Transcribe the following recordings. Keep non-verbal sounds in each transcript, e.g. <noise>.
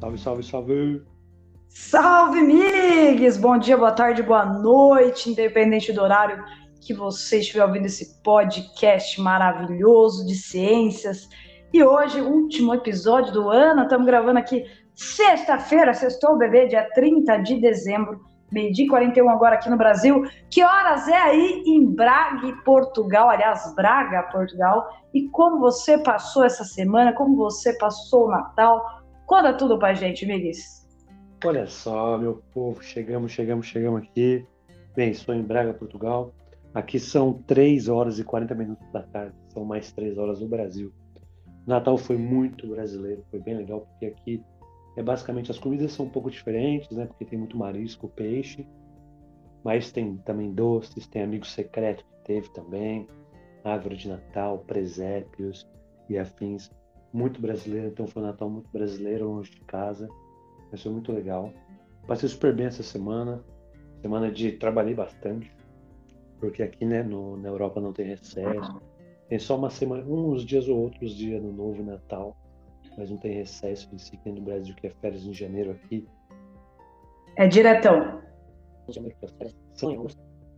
Salve, salve, salve! Salve, migs! Bom dia, boa tarde, boa noite, independente do horário que você estiver ouvindo esse podcast maravilhoso de ciências. E hoje, último episódio do ano, estamos gravando aqui sexta-feira, sextou bebê, dia 30 de dezembro, meio-dia 41 agora aqui no Brasil. Que horas é aí em Braga, Portugal? Aliás, Braga, Portugal. E como você passou essa semana? Como você passou o Natal? Conta tudo pra gente, Miguis. Olha só, meu povo, chegamos, chegamos, chegamos aqui. Bem, estou em Braga, Portugal. Aqui são 3 horas e 40 minutos da tarde, são mais 3 horas no Brasil. Natal foi muito brasileiro, foi bem legal, porque aqui é basicamente as comidas são um pouco diferentes, né? Porque tem muito marisco, peixe, mas tem também doces, tem amigo secreto que teve também, árvore de Natal, presépios e afins muito brasileiro, então foi um Natal muito brasileiro, longe de casa. Mas foi muito legal. Passei super bem essa semana. Semana de trabalhei bastante, porque aqui né, no, na Europa não tem recesso. Tem só uma semana, uns dias ou outros dias no novo Natal, mas não tem recesso em si, que no Brasil que é férias em janeiro aqui. É diretão.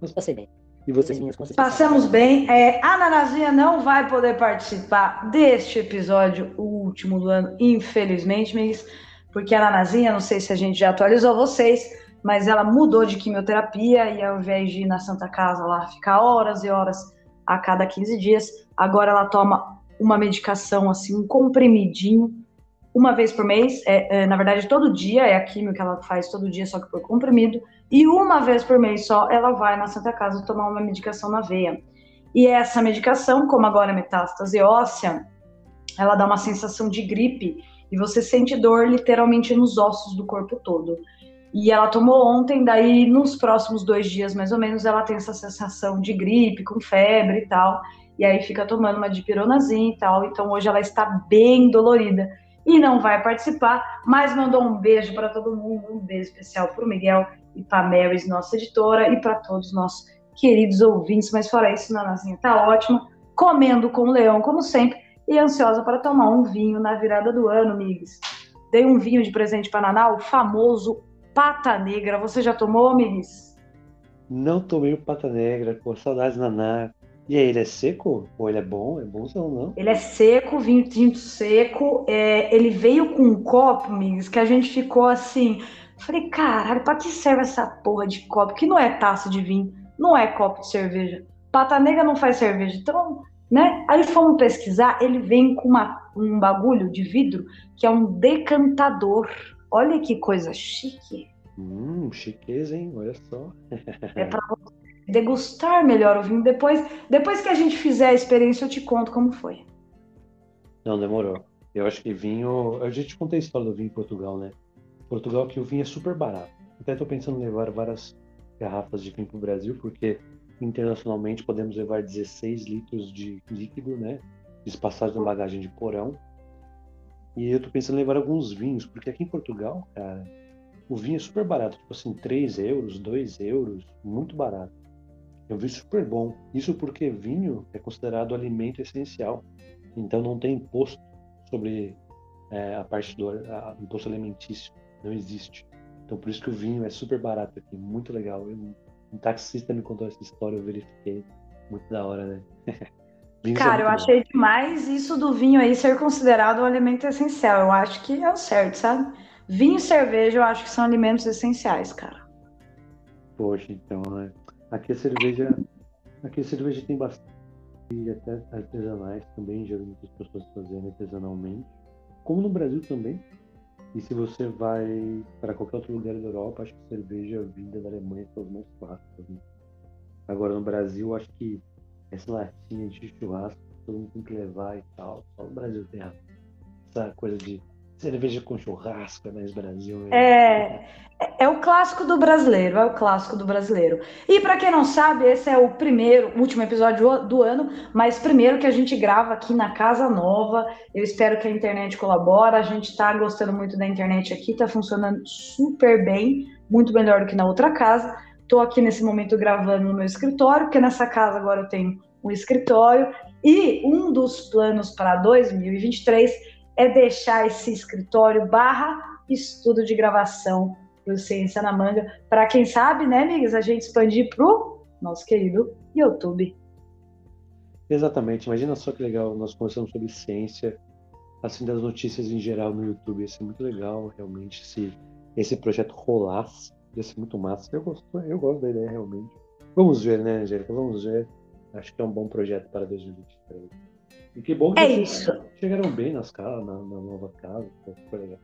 Mas passei bem. E vocês, minhas Passamos bem. É, a Nanazinha não vai poder participar deste episódio, o último do ano, infelizmente, mas porque a Nanazinha, não sei se a gente já atualizou vocês, mas ela mudou de quimioterapia e ao invés de ir na Santa Casa lá ficar horas e horas a cada 15 dias, agora ela toma uma medicação assim, um comprimidinho, uma vez por mês, é, é, na verdade todo dia, é a quimio que ela faz todo dia, só que por comprimido, e uma vez por mês só ela vai na Santa Casa tomar uma medicação na veia. E essa medicação, como agora é metástase óssea, ela dá uma sensação de gripe e você sente dor literalmente nos ossos do corpo todo. E ela tomou ontem, daí nos próximos dois dias mais ou menos ela tem essa sensação de gripe, com febre e tal. E aí fica tomando uma dipironazinha e tal. Então hoje ela está bem dolorida e não vai participar, mas mandou um beijo para todo mundo, um beijo especial para o Miguel e para a Marys, nossa editora, e para todos os nossos queridos ouvintes. Mas fora isso, Nanazinha tá ótima, comendo com o leão, como sempre, e ansiosa para tomar um vinho na virada do ano, Migs. Dei um vinho de presente para Naná, o famoso Pata Negra. Você já tomou, Migs? Não tomei o Pata Negra, com saudades Naná. E aí, ele é seco? Ou ele é bom? É bonzão, não? Ele é seco, vinho tinto seco. É, ele veio com um copo, Migs, que a gente ficou assim Falei, caralho, pra que serve essa porra de copo? Que não é taça de vinho, não é copo de cerveja. Pata negra não faz cerveja. Então, né? Aí fomos pesquisar, ele vem com uma, um bagulho de vidro que é um decantador. Olha que coisa chique. Hum, chiqueza, hein? Olha só. é pra degustar melhor o vinho. Depois, depois que a gente fizer a experiência, eu te conto como foi. Não, demorou. Eu acho que vinho. A gente contei a história do vinho em Portugal, né? Portugal que o vinho é super barato. Até estou pensando em levar várias garrafas de vinho para o Brasil, porque internacionalmente podemos levar 16 litros de líquido, né? Espaçados na bagagem de porão. E eu estou pensando em levar alguns vinhos, porque aqui em Portugal, cara, o vinho é super barato, tipo assim, 3 euros, 2 euros, muito barato. É um vinho super bom. Isso porque vinho é considerado alimento essencial. Então não tem imposto sobre é, a parte do a, imposto alimentício não existe. Então por isso que o vinho é super barato aqui, muito legal. Eu, um taxista me contou essa história, eu verifiquei. Muito da hora, né? <laughs> Cara, eu bom. achei demais isso do vinho aí ser considerado um alimento essencial. Eu acho que é o certo, sabe? Vinho e cerveja eu acho que são alimentos essenciais, cara. Poxa, então, né? Aqui a cerveja. Aqui a cerveja tem bastante. E até artesanais também, vi muitas pessoas fazendo artesanalmente. Como no Brasil também. E se você vai para qualquer outro lugar da Europa, acho que cerveja vinda da Alemanha são as mais clássicas. Né? Agora no Brasil, acho que essa latinha de churrasco todo mundo tem que levar e tal. Só no Brasil tem essa coisa de cerveja com churrasco, é mais Brasil. Né? É, é o clássico do brasileiro, é o clássico do brasileiro. E para quem não sabe, esse é o primeiro, último episódio do ano, mas primeiro que a gente grava aqui na Casa Nova. Eu espero que a internet colabore. A gente está gostando muito da internet aqui, está funcionando super bem, muito melhor do que na outra casa. Estou aqui nesse momento gravando no meu escritório, porque nessa casa agora eu tenho um escritório. E um dos planos para 2023 é deixar esse escritório barra estudo de gravação do Ciência na Manga, para quem sabe, né, amigas, a gente expandir pro nosso querido YouTube. Exatamente. Imagina só que legal, nós conversamos sobre ciência, assim, das notícias em geral no YouTube. Ia ser muito legal, realmente, se esse projeto rolasse. Ia ser muito massa. Eu gosto, eu gosto da ideia, realmente. Vamos ver, né, Angélica? Vamos ver. Acho que é um bom projeto para 2023. E que bom que é vocês isso. chegaram bem nas casas, na, na nova casa. Foi legal.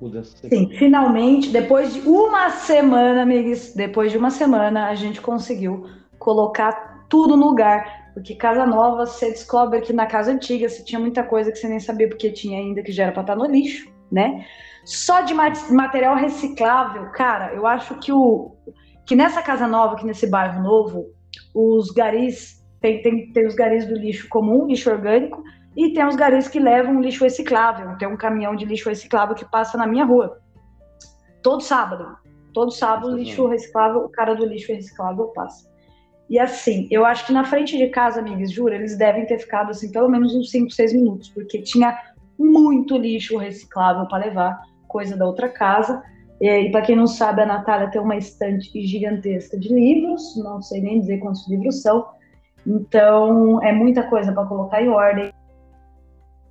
Mudança Sim, finalmente, depois de uma semana, amigos, depois de uma semana, a gente conseguiu colocar tudo no lugar. Porque casa nova, você descobre que na casa antiga você tinha muita coisa que você nem sabia porque tinha ainda, que já era para estar no lixo, né? Só de material reciclável, cara, eu acho que o que nessa casa nova, que nesse bairro novo, os garis tem, tem, tem os garis do lixo comum, lixo orgânico, e tem os garis que levam lixo reciclável. Tem um caminhão de lixo reciclável que passa na minha rua. Todo sábado. Todo sábado, lixo reciclável, o cara do lixo reciclável passa. E assim, eu acho que na frente de casa, amigos, juro, eles devem ter ficado assim pelo menos uns 5, 6 minutos, porque tinha muito lixo reciclável para levar, coisa da outra casa. E, para quem não sabe, a Natália tem uma estante gigantesca de livros, não sei nem dizer quantos livros são. Então, é muita coisa para colocar em ordem.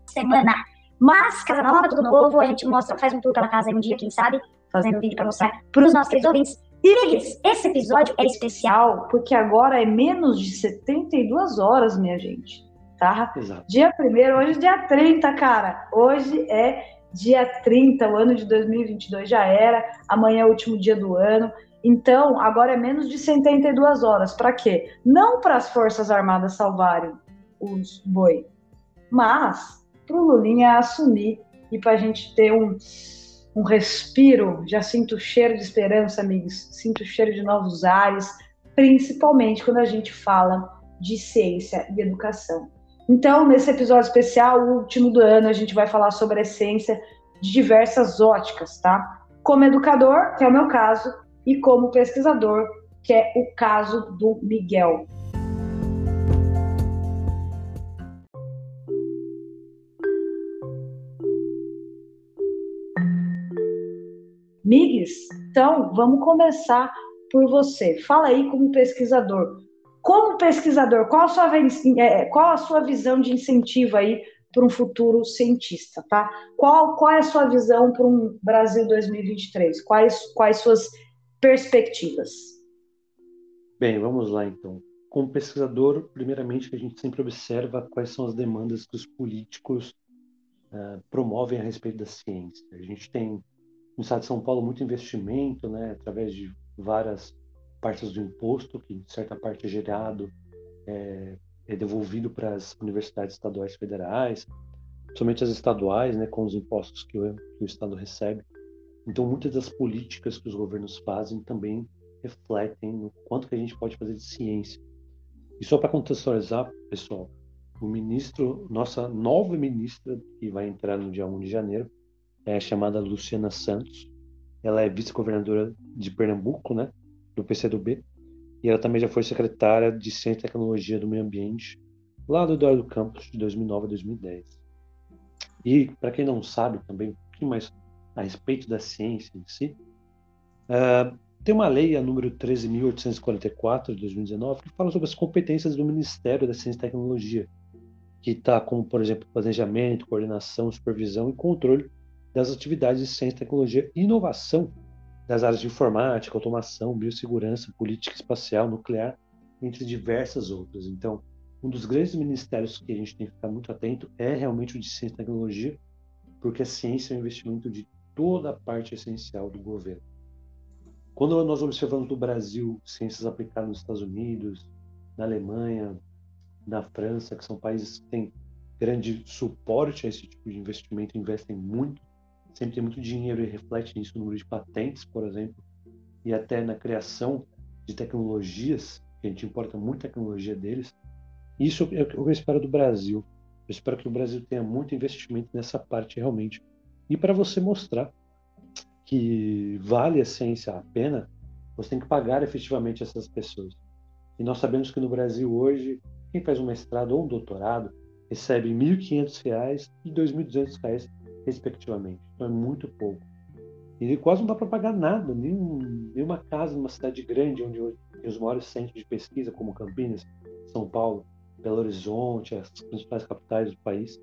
Semana. Mas, casa nova, tudo novo, a gente mostra, faz um tour pela casa um dia, quem sabe, fazendo um vídeo para mostrar para os nossos queridos ouvintes. E, esse episódio é especial porque agora é menos de 72 horas, minha gente. Tá? Exato. Dia 1 hoje é dia 30, cara. Hoje é dia 30, o ano de 2022 já era, amanhã é o último dia do ano. Então, agora é menos de 72 horas. Para quê? Não para as Forças Armadas salvarem os boi, mas para o Lulinha assumir e para a gente ter um, um respiro. Já sinto o cheiro de esperança, amigos. Sinto o cheiro de novos ares, principalmente quando a gente fala de ciência e educação. Então, nesse episódio especial, o último do ano, a gente vai falar sobre a essência de diversas óticas, tá? Como educador, que é o meu caso, e como pesquisador, que é o caso do Miguel. Migues, então vamos começar por você. Fala aí como pesquisador. Como pesquisador, qual a sua, é, qual a sua visão de incentivo aí para um futuro cientista, tá? Qual, qual é a sua visão para um Brasil 2023? Quais, quais suas perspectivas? Bem, vamos lá então. Como pesquisador, primeiramente, a gente sempre observa quais são as demandas que os políticos uh, promovem a respeito da ciência. A gente tem no estado de São Paulo muito investimento, né, através de várias partes do imposto, que certa parte é gerado, é, é devolvido para as universidades estaduais federais, somente as estaduais, né, com os impostos que o, que o Estado recebe. Então, muitas das políticas que os governos fazem também refletem no quanto que a gente pode fazer de ciência. E só para contextualizar, pessoal, o ministro, nossa nova ministra, que vai entrar no dia 1 de janeiro, é chamada Luciana Santos. Ela é vice-governadora de Pernambuco, né, do PCdoB, e ela também já foi secretária de Ciência e Tecnologia do Meio Ambiente, lá do Eduardo Campos, de 2009 a 2010. E, para quem não sabe também, um pouquinho mais a respeito da ciência em si, uh, tem uma lei, a número 13.844, de 2019, que fala sobre as competências do Ministério da Ciência e Tecnologia, que está como, por exemplo, planejamento, coordenação, supervisão e controle das atividades de ciência, tecnologia e inovação das áreas de informática, automação, biossegurança, política espacial, nuclear, entre diversas outras. Então, um dos grandes ministérios que a gente tem que ficar muito atento é realmente o de ciência e tecnologia, porque a ciência é um investimento de toda a parte essencial do governo. Quando nós observamos no Brasil ciências aplicadas nos Estados Unidos, na Alemanha, na França, que são países que têm grande suporte a esse tipo de investimento, investem muito sempre tem muito dinheiro e reflete nisso no número de patentes, por exemplo, e até na criação de tecnologias, que a gente importa muito tecnologia deles. Isso é o que eu espero do Brasil. Eu espero que o Brasil tenha muito investimento nessa parte realmente. E para você mostrar que vale a ciência a pena, você tem que pagar efetivamente essas pessoas. E nós sabemos que no Brasil hoje, quem faz um mestrado ou um doutorado recebe R$ 1.500 e R$ 2.200 respectivamente. Então é muito pouco. E quase não dá para pagar nada, nenhum, nenhuma casa numa cidade grande, onde tem os maiores centros de pesquisa, como Campinas, São Paulo, Belo Horizonte, as principais capitais do país.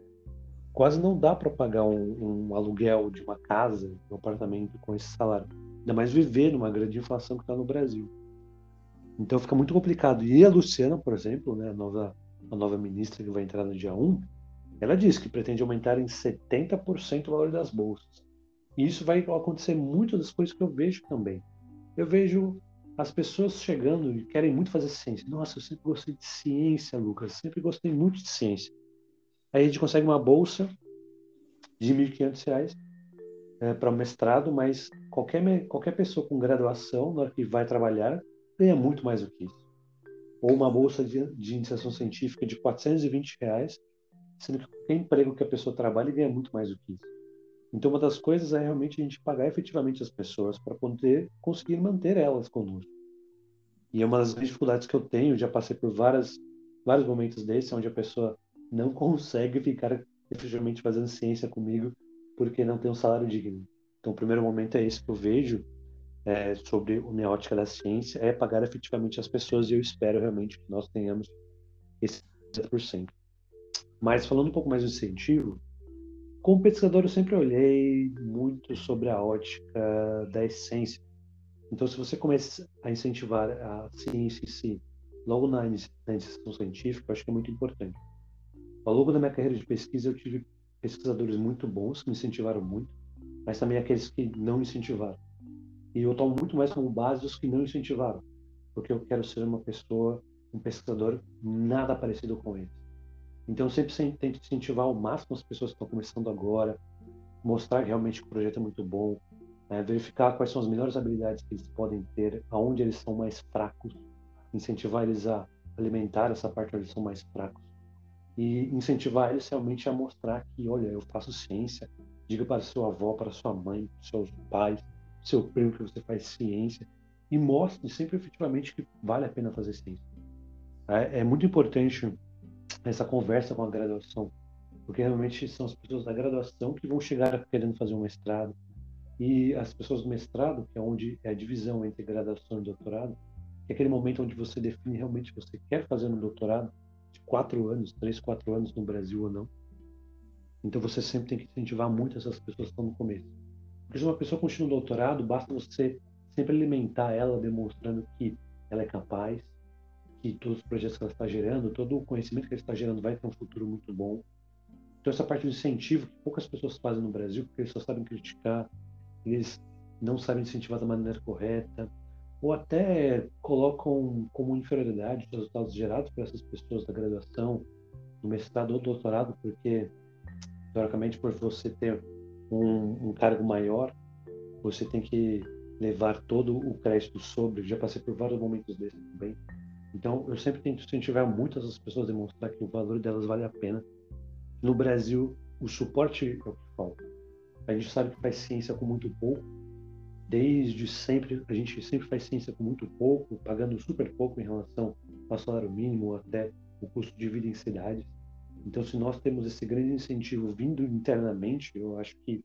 Quase não dá para pagar um, um, aluguel de uma casa, um apartamento com esse salário. Ainda mais viver numa grande inflação que está no Brasil. Então fica muito complicado. E a Luciana, por exemplo, né, a, nova, a nova ministra que vai entrar no dia 1, ela disse que pretende aumentar em 70% o valor das bolsas. E isso vai acontecer muito das coisas que eu vejo também. Eu vejo as pessoas chegando e querem muito fazer ciência. Nossa, eu sempre gostei de ciência, Lucas. Sempre gostei muito de ciência. Aí a gente consegue uma bolsa de R$ 1.500 é, para o mestrado, mas qualquer, qualquer pessoa com graduação, na hora que vai trabalhar, ganha muito mais do que isso. Ou uma bolsa de, de iniciação científica de 420 reais, sendo que qualquer emprego que a pessoa trabalha ganha muito mais do que isso. Então, uma das coisas é realmente a gente pagar efetivamente as pessoas para poder conseguir manter elas conosco. E é uma das dificuldades que eu tenho, já passei por várias, vários momentos desses, onde a pessoa não consegue ficar efetivamente fazendo ciência comigo porque não tem um salário digno. Então, o primeiro momento é esse que eu vejo é, sobre a minha ótica da ciência, é pagar efetivamente as pessoas e eu espero realmente que nós tenhamos esse 10%. Mas falando um pouco mais do incentivo, como pesquisador, eu sempre olhei muito sobre a ótica da essência. Então, se você começa a incentivar a ciência em si, logo na, iniciação científica, eu acho que é muito importante. Ao longo da minha carreira de pesquisa, eu tive pesquisadores muito bons que me incentivaram muito, mas também aqueles que não me incentivaram. E eu tomo muito mais como base os que não incentivaram, porque eu quero ser uma pessoa, um pesquisador nada parecido com eles. Então, eu sempre tento incentivar ao máximo as pessoas que estão começando agora, mostrar realmente que o projeto é muito bom, né? verificar quais são as melhores habilidades que eles podem ter, aonde eles são mais fracos, incentivar eles a alimentar essa parte onde eles são mais fracos e incentivar eles realmente a mostrar que, olha, eu faço ciência, diga para sua avó, para sua mãe, para seus pais, seu primo que você faz ciência. E mostre sempre efetivamente que vale a pena fazer ciência. É, é muito importante essa conversa com a graduação, porque realmente são as pessoas da graduação que vão chegar querendo fazer um mestrado. E as pessoas do mestrado, que é onde é a divisão entre graduação e doutorado, que é aquele momento onde você define realmente se você quer fazer um doutorado de quatro anos, três, quatro anos no Brasil ou não. Então você sempre tem que incentivar muito essas pessoas que estão no começo. Porque se uma pessoa continua um doutorado, basta você sempre alimentar ela, demonstrando que ela é capaz, que todos os projetos que ela está gerando, todo o conhecimento que ela está gerando vai ter um futuro muito bom. Então essa parte do incentivo que poucas pessoas fazem no Brasil, porque eles só sabem criticar, eles não sabem incentivar da maneira correta, ou até colocam como inferioridade os resultados gerados por essas pessoas da graduação, do mestrado ou doutorado, porque teoricamente por você ter um, um cargo maior, você tem que levar todo o crédito sobre. Já passei por vários momentos desses também então, eu sempre tento incentivar muito essas pessoas a demonstrar que o valor delas vale a pena. No Brasil, o suporte é o que falta. A gente sabe que faz ciência com muito pouco. Desde sempre, a gente sempre faz ciência com muito pouco, pagando super pouco em relação ao salário mínimo até o custo de vida em cidades. Então, se nós temos esse grande incentivo vindo internamente, eu acho que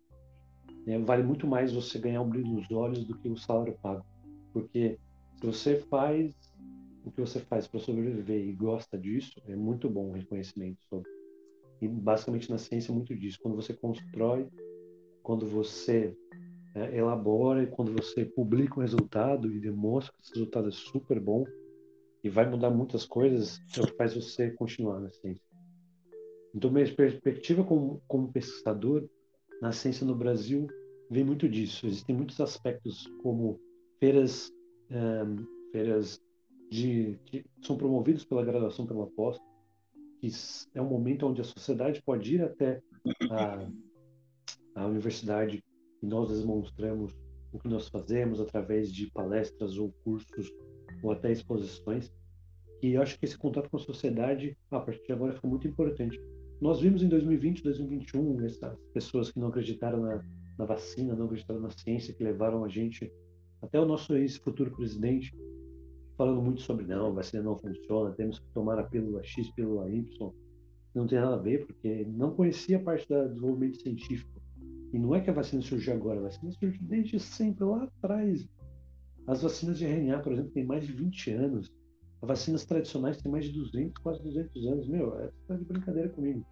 né, vale muito mais você ganhar um brilho nos olhos do que o salário pago. Porque se você faz o que você faz para sobreviver e gosta disso, é muito bom o reconhecimento sobre. E basicamente na ciência é muito disso. Quando você constrói, quando você é, elabora e quando você publica um resultado e demonstra que esse resultado é super bom e vai mudar muitas coisas, é o que faz você continuar na ciência. Então, minha perspectiva como, como pesquisador na ciência no Brasil vem muito disso. Existem muitos aspectos como feiras, um, eh, feiras de, que são promovidos pela graduação pela pós, que é um momento onde a sociedade pode ir até a, a universidade e nós demonstramos o que nós fazemos através de palestras ou cursos ou até exposições. E eu acho que esse contato com a sociedade, a partir de agora, fica muito importante. Nós vimos em 2020, 2021, essas pessoas que não acreditaram na, na vacina, não acreditaram na ciência, que levaram a gente até o nosso ex-futuro presidente falando muito sobre não, vacina não funciona, temos que tomar a pílula X, pílula Y. Não tem nada a ver, porque não conhecia a parte do desenvolvimento científico. E não é que a vacina surgiu agora, a vacina surgiu desde sempre, lá atrás. As vacinas de RNA, por exemplo, têm mais de 20 anos. As vacinas tradicionais têm mais de 200, quase 200 anos. Meu, é tá de brincadeira comigo.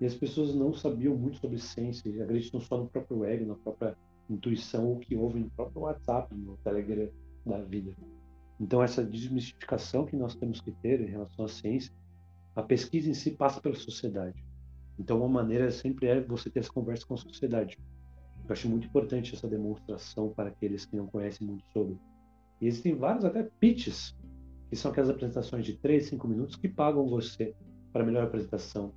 E as pessoas não sabiam muito sobre ciência, acreditam só no próprio ego, na própria intuição, o que houve no próprio WhatsApp, no Telegram da vida. Então, essa desmistificação que nós temos que ter em relação à ciência, a pesquisa em si passa pela sociedade. Então, uma maneira sempre é você ter essa conversa com a sociedade. Eu acho muito importante essa demonstração para aqueles que não conhecem muito sobre. E existem vários até pitches, que são aquelas apresentações de 3, 5 minutos que pagam você para melhor apresentação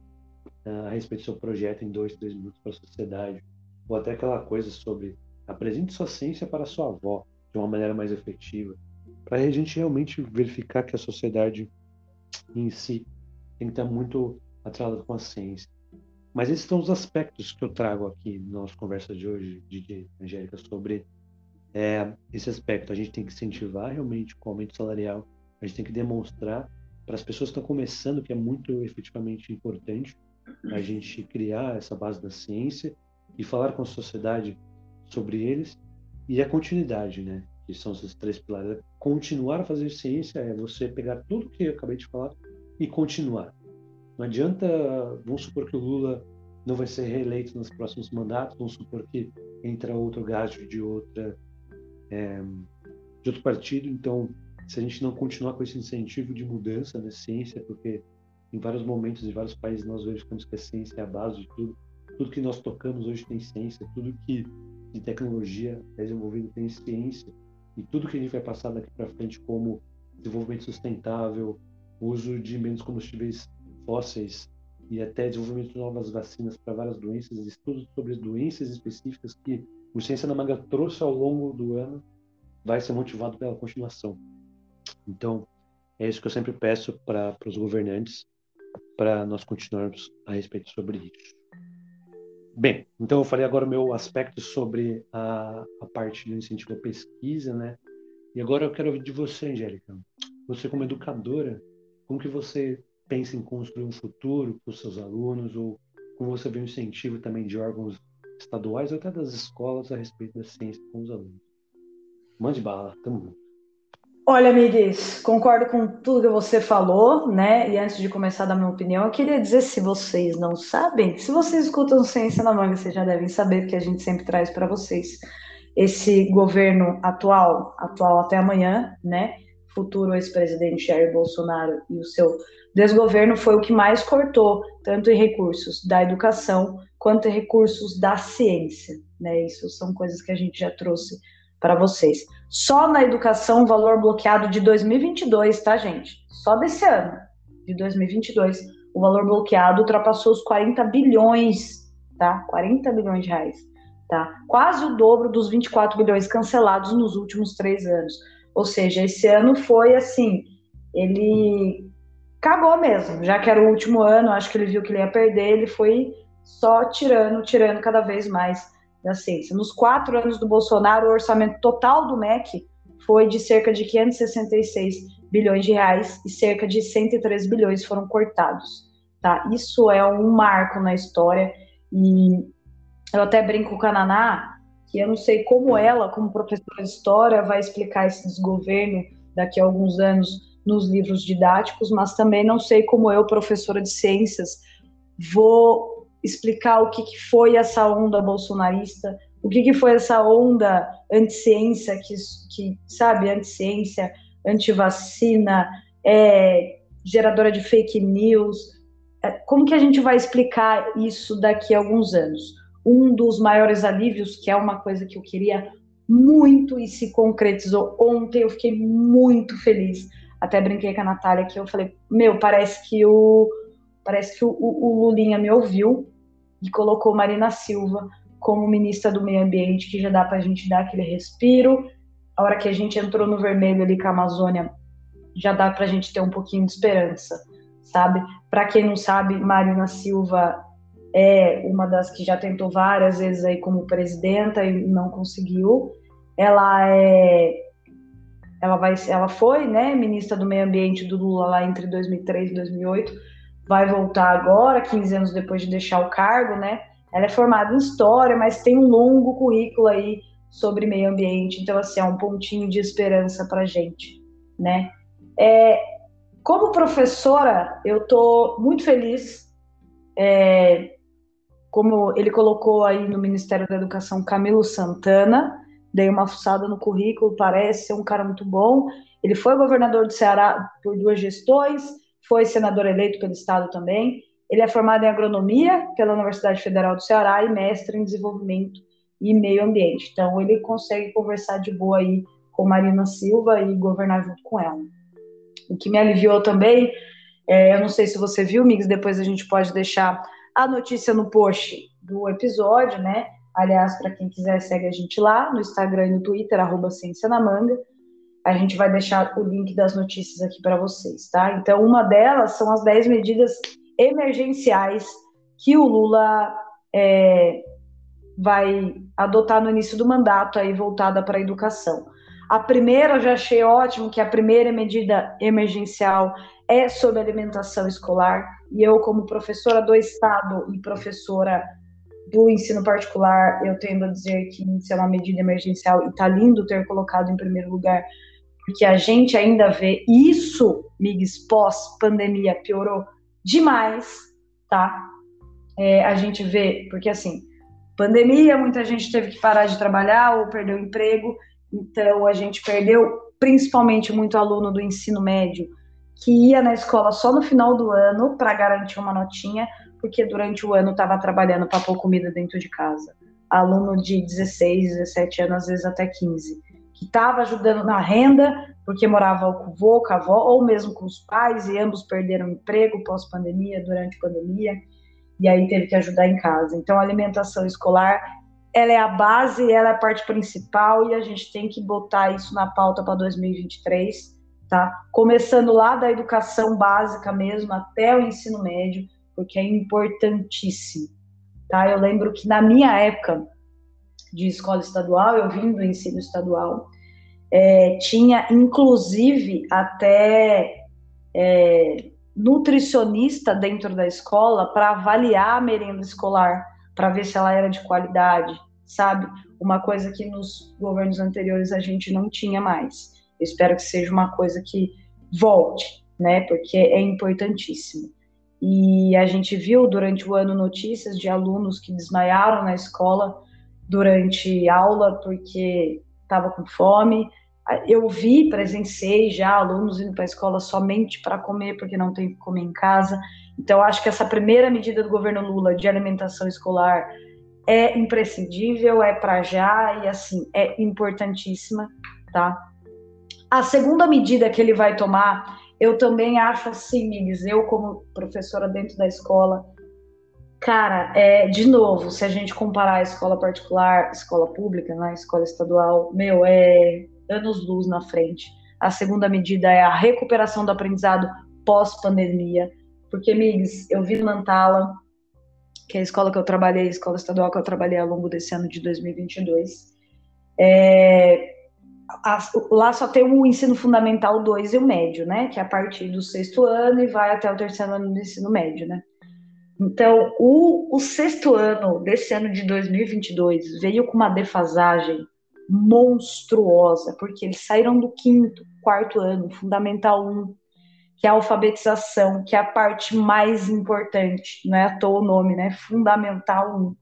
uh, a respeito do seu projeto em 2, 3 minutos para a sociedade. Ou até aquela coisa sobre apresente sua ciência para sua avó de uma maneira mais efetiva. Para a gente realmente verificar que a sociedade em si tem que estar muito atrelada com a ciência. Mas esses são os aspectos que eu trago aqui na nossa conversa de hoje, de Angélica, sobre é, esse aspecto. A gente tem que incentivar realmente com o aumento salarial, a gente tem que demonstrar para as pessoas que estão começando que é muito efetivamente importante a gente criar essa base da ciência e falar com a sociedade sobre eles e a continuidade, né? Que são esses três pilares. Continuar a fazer ciência é você pegar tudo que eu acabei de falar e continuar. Não adianta, vamos supor que o Lula não vai ser reeleito nos próximos mandatos, vamos supor que entra outro gajo de outra é, de outro partido, então se a gente não continuar com esse incentivo de mudança na ciência, porque em vários momentos em vários países nós verificamos que a ciência é a base de tudo, tudo que nós tocamos hoje tem ciência, tudo que de tecnologia é desenvolvido tem ciência e tudo que a gente vai passar daqui para frente como desenvolvimento sustentável, uso de menos combustíveis fósseis e até desenvolvimento de novas vacinas para várias doenças, estudos sobre doenças específicas que o Ciência na Manga trouxe ao longo do ano, vai ser motivado pela continuação. Então, é isso que eu sempre peço para os governantes, para nós continuarmos a respeito sobre isso. Bem, então eu falei agora o meu aspecto sobre a, a parte do incentivo à pesquisa, né? E agora eu quero ouvir de você, Angélica. Você como educadora, como que você pensa em construir um futuro para os seus alunos ou como você vê o incentivo também de órgãos estaduais ou até das escolas a respeito da ciência com os alunos? Mande bala, tamo junto. Olha, amigos, concordo com tudo que você falou, né? E antes de começar a dar minha opinião, eu queria dizer, se vocês não sabem, se vocês escutam Ciência na Manga, vocês já devem saber que a gente sempre traz para vocês esse governo atual, atual até amanhã, né? Futuro ex-presidente Jair Bolsonaro e o seu desgoverno foi o que mais cortou, tanto em recursos da educação quanto em recursos da ciência, né? Isso são coisas que a gente já trouxe para vocês. Só na educação, o valor bloqueado de 2022, tá, gente? Só desse ano, de 2022, o valor bloqueado ultrapassou os 40 bilhões, tá? 40 bilhões de reais, tá? Quase o dobro dos 24 bilhões cancelados nos últimos três anos. Ou seja, esse ano foi assim, ele cagou mesmo, já que era o último ano, acho que ele viu que ele ia perder, ele foi só tirando, tirando cada vez mais da ciência. Nos quatro anos do Bolsonaro, o orçamento total do MEC foi de cerca de 566 bilhões de reais e cerca de 103 bilhões foram cortados. Tá? Isso é um marco na história e eu até brinco com a Naná que eu não sei como ela, como professora de história, vai explicar esse desgoverno daqui a alguns anos nos livros didáticos, mas também não sei como eu, professora de ciências, vou explicar o que, que foi essa onda bolsonarista, o que, que foi essa onda anti-ciência, que, que, sabe, anti-ciência, anti-vacina, é, geradora de fake news. É, como que a gente vai explicar isso daqui a alguns anos? Um dos maiores alívios, que é uma coisa que eu queria muito e se concretizou ontem, eu fiquei muito feliz. Até brinquei com a Natália que eu falei, meu, parece que o parece que o, o, o Lulinha me ouviu e colocou Marina Silva como ministra do Meio Ambiente, que já dá para a gente dar aquele respiro. A hora que a gente entrou no vermelho ali com a Amazônia, já dá para a gente ter um pouquinho de esperança, sabe? Para quem não sabe, Marina Silva é uma das que já tentou várias vezes aí como presidenta e não conseguiu. Ela é ela vai ela foi, né, ministra do Meio Ambiente do Lula lá entre 2003 e 2008 vai voltar agora, 15 anos depois de deixar o cargo, né? Ela é formada em História, mas tem um longo currículo aí sobre meio ambiente. Então, assim, é um pontinho de esperança para gente, né? É, como professora, eu estou muito feliz. É, como ele colocou aí no Ministério da Educação, Camilo Santana, dei uma fuçada no currículo, parece ser um cara muito bom. Ele foi governador do Ceará por duas gestões, foi senador eleito pelo Estado também. Ele é formado em agronomia pela Universidade Federal do Ceará e mestre em desenvolvimento e meio ambiente. Então, ele consegue conversar de boa aí com Marina Silva e governar junto com ela. O que me aliviou também, é, eu não sei se você viu, Mix, depois a gente pode deixar a notícia no post do episódio, né? Aliás, para quem quiser, segue a gente lá no Instagram e no Twitter, arroba Ciência na Manga. A gente vai deixar o link das notícias aqui para vocês, tá? Então, uma delas são as 10 medidas emergenciais que o Lula é, vai adotar no início do mandato, aí voltada para a educação. A primeira eu já achei ótimo, que a primeira medida emergencial é sobre alimentação escolar, e eu, como professora do Estado e professora do ensino particular, eu tendo a dizer que isso é uma medida emergencial e está lindo ter colocado em primeiro lugar, porque a gente ainda vê isso, MIGS, pós-pandemia, piorou demais, tá? É, a gente vê, porque assim, pandemia, muita gente teve que parar de trabalhar ou perdeu emprego, então a gente perdeu principalmente muito aluno do ensino médio que ia na escola só no final do ano para garantir uma notinha, porque durante o ano estava trabalhando para pôr comida dentro de casa. Aluno de 16, 17 anos, às vezes até 15, que estava ajudando na renda, porque morava com o avô, com a avó, ou mesmo com os pais, e ambos perderam emprego pós-pandemia, durante a pandemia, e aí teve que ajudar em casa. Então, a alimentação escolar, ela é a base, ela é a parte principal, e a gente tem que botar isso na pauta para 2023, tá? Começando lá da educação básica mesmo até o ensino médio, porque é importantíssimo, tá? Eu lembro que na minha época de escola estadual, eu vim do ensino estadual, é, tinha inclusive até é, nutricionista dentro da escola para avaliar a merenda escolar, para ver se ela era de qualidade, sabe? Uma coisa que nos governos anteriores a gente não tinha mais. Eu espero que seja uma coisa que volte, né? Porque é importantíssimo. E a gente viu durante o ano notícias de alunos que desmaiaram na escola durante aula porque estava com fome. Eu vi, presenciei já alunos indo para a escola somente para comer porque não tem que comer em casa. Então, acho que essa primeira medida do governo Lula de alimentação escolar é imprescindível, é para já e assim é importantíssima, tá? A segunda medida que ele vai tomar, eu também acho assim, Migs, eu como professora dentro da escola, cara, é, de novo, se a gente comparar a escola particular, escola pública, né, escola estadual, meu, é anos-luz na frente. A segunda medida é a recuperação do aprendizado pós-pandemia, porque, Migs, eu vi no Mantala, que é a escola que eu trabalhei, a escola estadual que eu trabalhei ao longo desse ano de 2022, é, a, lá só tem o ensino fundamental 2 e o médio, né? Que é a partir do sexto ano e vai até o terceiro ano do ensino médio, né? Então, o, o sexto ano desse ano de 2022 veio com uma defasagem monstruosa, porque eles saíram do quinto, quarto ano, fundamental 1, que é a alfabetização, que é a parte mais importante, não é à toa o nome, né? Fundamental 1,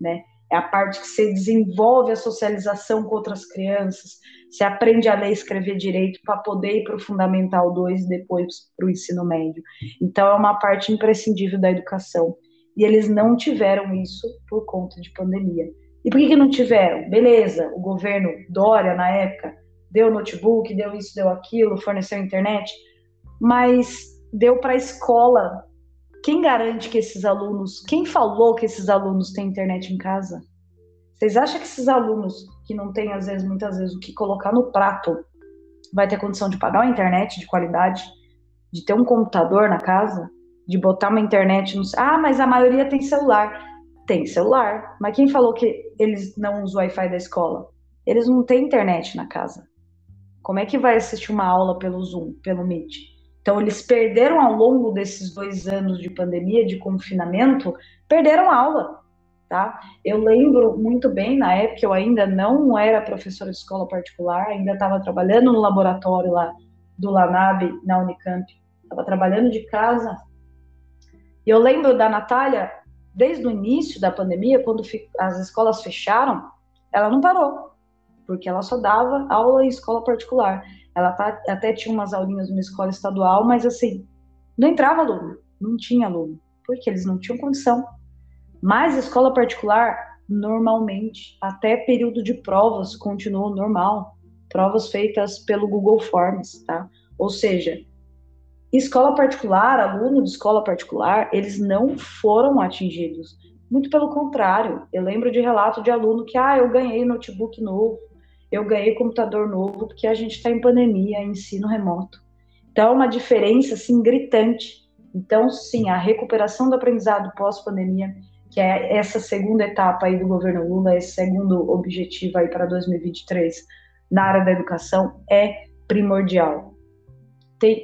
né? É a parte que você desenvolve a socialização com outras crianças, você aprende a ler e escrever direito para poder ir para o Fundamental 2 e depois para o ensino médio. Então, é uma parte imprescindível da educação. E eles não tiveram isso por conta de pandemia. E por que, que não tiveram? Beleza, o governo Dória, na época, deu notebook, deu isso, deu aquilo, forneceu internet, mas deu para a escola. Quem garante que esses alunos, quem falou que esses alunos têm internet em casa? Vocês acham que esses alunos que não têm, às vezes, muitas vezes, o que colocar no prato, vai ter condição de pagar uma internet de qualidade, de ter um computador na casa, de botar uma internet no. Ah, mas a maioria tem celular. Tem celular. Mas quem falou que eles não usam o Wi-Fi da escola? Eles não têm internet na casa. Como é que vai assistir uma aula pelo Zoom, pelo Meet? Então, eles perderam ao longo desses dois anos de pandemia, de confinamento, perderam aula tá? Eu lembro muito bem, na época eu ainda não era professora de escola particular, ainda estava trabalhando no laboratório lá do Lanab, na Unicamp, estava trabalhando de casa. E eu lembro da Natália, desde o início da pandemia, quando as escolas fecharam, ela não parou, porque ela só dava aula em escola particular. Ela tá, até tinha umas aulinhas numa escola estadual, mas assim, não entrava aluno, não tinha aluno, porque eles não tinham condição. Mas escola particular, normalmente, até período de provas, continuou normal. Provas feitas pelo Google Forms, tá? Ou seja, escola particular, aluno de escola particular, eles não foram atingidos. Muito pelo contrário, eu lembro de relato de aluno que, ah, eu ganhei notebook novo, eu ganhei computador novo, porque a gente está em pandemia, ensino remoto. Então, é uma diferença, assim, gritante. Então, sim, a recuperação do aprendizado pós-pandemia, que é essa segunda etapa aí do governo Lula, esse segundo objetivo aí para 2023 na área da educação, é primordial.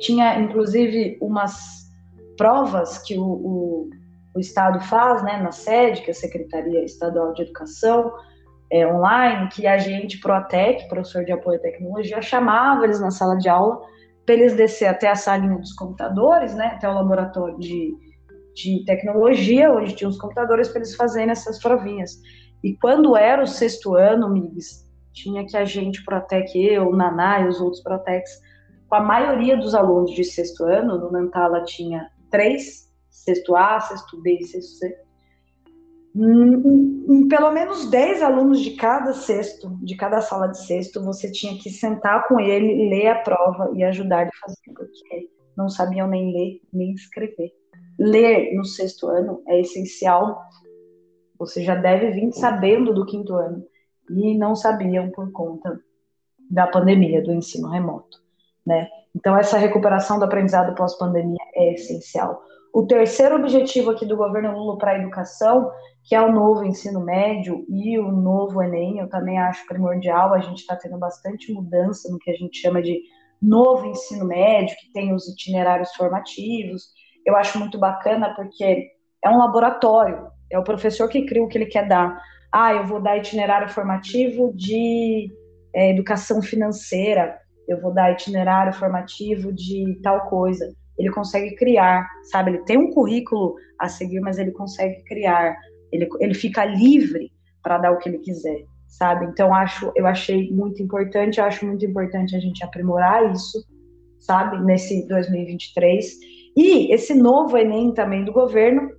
Tinha, inclusive, umas provas que o, o, o Estado faz, né, na sede, que é a Secretaria Estadual de Educação, é, online, que a gente, Proatec, professor de apoio à tecnologia, chamava eles na sala de aula para eles descer até a salinha dos computadores, né, até o laboratório de, de tecnologia, onde tinha os computadores para eles fazerem essas provinhas. E quando era o sexto ano, amigos, tinha que a gente, Protec, eu, Naná e os outros Protecs, com a maioria dos alunos de sexto ano, no Nantala tinha três, sexto A, sexto B e sexto C, pelo menos 10 alunos de cada sexto, de cada sala de sexto, você tinha que sentar com ele, ler a prova e ajudar ele a fazer, porque não sabiam nem ler nem escrever. Ler no sexto ano é essencial. Você já deve vir sabendo do quinto ano e não sabiam por conta da pandemia, do ensino remoto, né? Então essa recuperação do aprendizado pós-pandemia é essencial. O terceiro objetivo aqui do governo Lula para a educação, que é o novo ensino médio e o novo Enem, eu também acho primordial. A gente está tendo bastante mudança no que a gente chama de novo ensino médio, que tem os itinerários formativos. Eu acho muito bacana porque é um laboratório, é o professor que cria o que ele quer dar. Ah, eu vou dar itinerário formativo de é, educação financeira, eu vou dar itinerário formativo de tal coisa ele consegue criar, sabe? Ele tem um currículo a seguir, mas ele consegue criar. Ele, ele fica livre para dar o que ele quiser, sabe? Então acho, eu achei muito importante, eu acho muito importante a gente aprimorar isso, sabe? Nesse 2023 e esse novo Enem também do governo,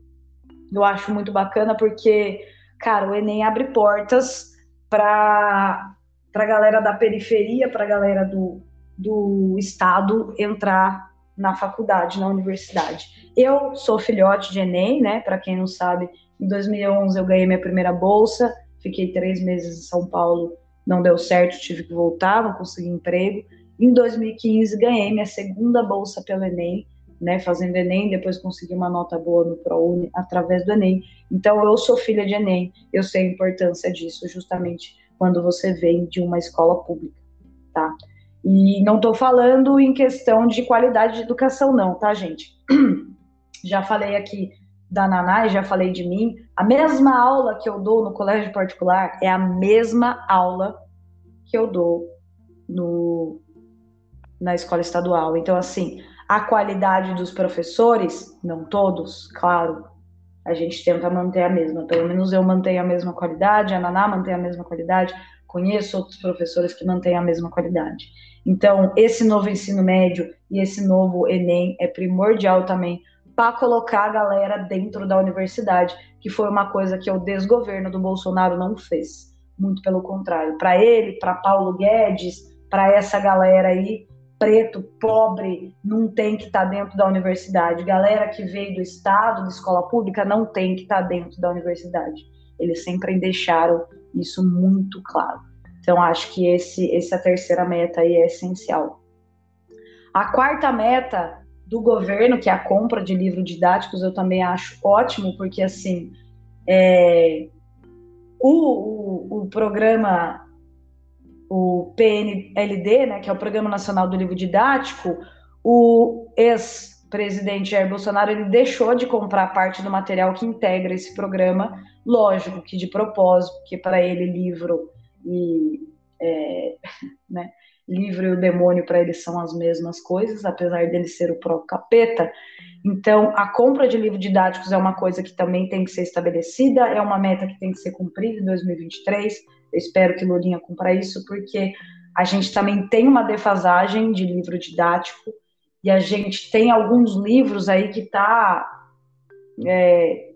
eu acho muito bacana porque, cara, o Enem abre portas para para galera da periferia, para galera do, do estado entrar na faculdade, na universidade. Eu sou filhote de Enem, né? Para quem não sabe, em 2011 eu ganhei minha primeira bolsa, fiquei três meses em São Paulo, não deu certo, tive que voltar, não consegui emprego. Em 2015 ganhei minha segunda bolsa pelo Enem, né? Fazendo Enem, depois consegui uma nota boa no ProUni através do Enem. Então eu sou filha de Enem, eu sei a importância disso, justamente quando você vem de uma escola pública, tá? E não estou falando em questão de qualidade de educação, não, tá, gente? <clears throat> Já falei aqui da Naná e já falei de mim. A mesma aula que eu dou no colégio particular é a mesma aula que eu dou no, na escola estadual. Então, assim, a qualidade dos professores, não todos, claro, a gente tenta manter a mesma. Pelo menos eu mantenho a mesma qualidade, a Naná mantém a mesma qualidade, conheço outros professores que mantêm a mesma qualidade. Então, esse novo ensino médio e esse novo Enem é primordial também para colocar a galera dentro da universidade, que foi uma coisa que o desgoverno do Bolsonaro não fez. Muito pelo contrário. Para ele, para Paulo Guedes, para essa galera aí, preto, pobre, não tem que estar tá dentro da universidade. Galera que veio do Estado, da escola pública, não tem que estar tá dentro da universidade. Eles sempre deixaram isso muito claro. Então, acho que esse, essa terceira meta aí é essencial. A quarta meta do governo, que é a compra de livros didáticos, eu também acho ótimo, porque, assim, é, o, o, o programa, o PNLD, né, que é o Programa Nacional do Livro Didático, o ex presidente Jair Bolsonaro ele deixou de comprar parte do material que integra esse programa, lógico que de propósito, porque para ele livro e é, <laughs> né, livro e o demônio para ele são as mesmas coisas, apesar dele ser o próprio capeta. Então, a compra de livros didáticos é uma coisa que também tem que ser estabelecida, é uma meta que tem que ser cumprida em 2023. Eu espero que Lourinha cumpra isso, porque a gente também tem uma defasagem de livro didático e a gente tem alguns livros aí que tá é,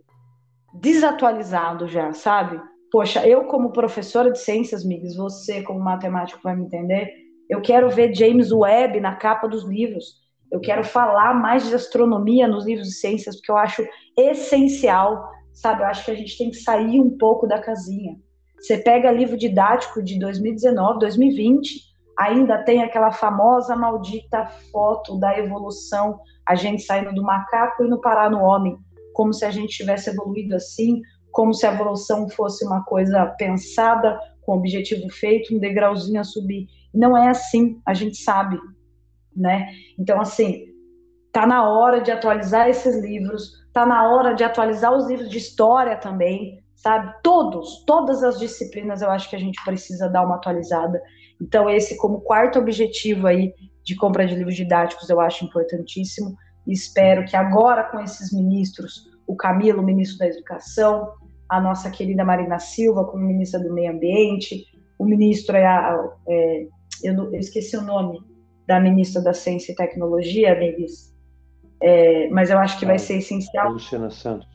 desatualizado já, sabe? Poxa, eu como professora de ciências, Migs, você como matemático vai me entender, eu quero ver James Webb na capa dos livros. Eu quero falar mais de astronomia nos livros de ciências, porque eu acho essencial, sabe? Eu acho que a gente tem que sair um pouco da casinha. Você pega livro didático de 2019, 2020, ainda tem aquela famosa maldita foto da evolução, a gente saindo do macaco e no parar no homem, como se a gente tivesse evoluído assim, como se a evolução fosse uma coisa pensada, com objetivo feito, um degrauzinho a subir. Não é assim, a gente sabe, né? Então, assim, tá na hora de atualizar esses livros, tá na hora de atualizar os livros de história também, sabe? Todos, todas as disciplinas eu acho que a gente precisa dar uma atualizada. Então, esse como quarto objetivo aí de compra de livros didáticos eu acho importantíssimo. E espero que agora com esses ministros, o Camilo, ministro da Educação, a nossa querida Marina Silva como ministra do Meio Ambiente, o ministro é, é eu, eu, esqueci o nome da ministra da Ciência e Tecnologia, Davis, é, mas eu acho que vai ah, ser essencial. A Luciana Santos.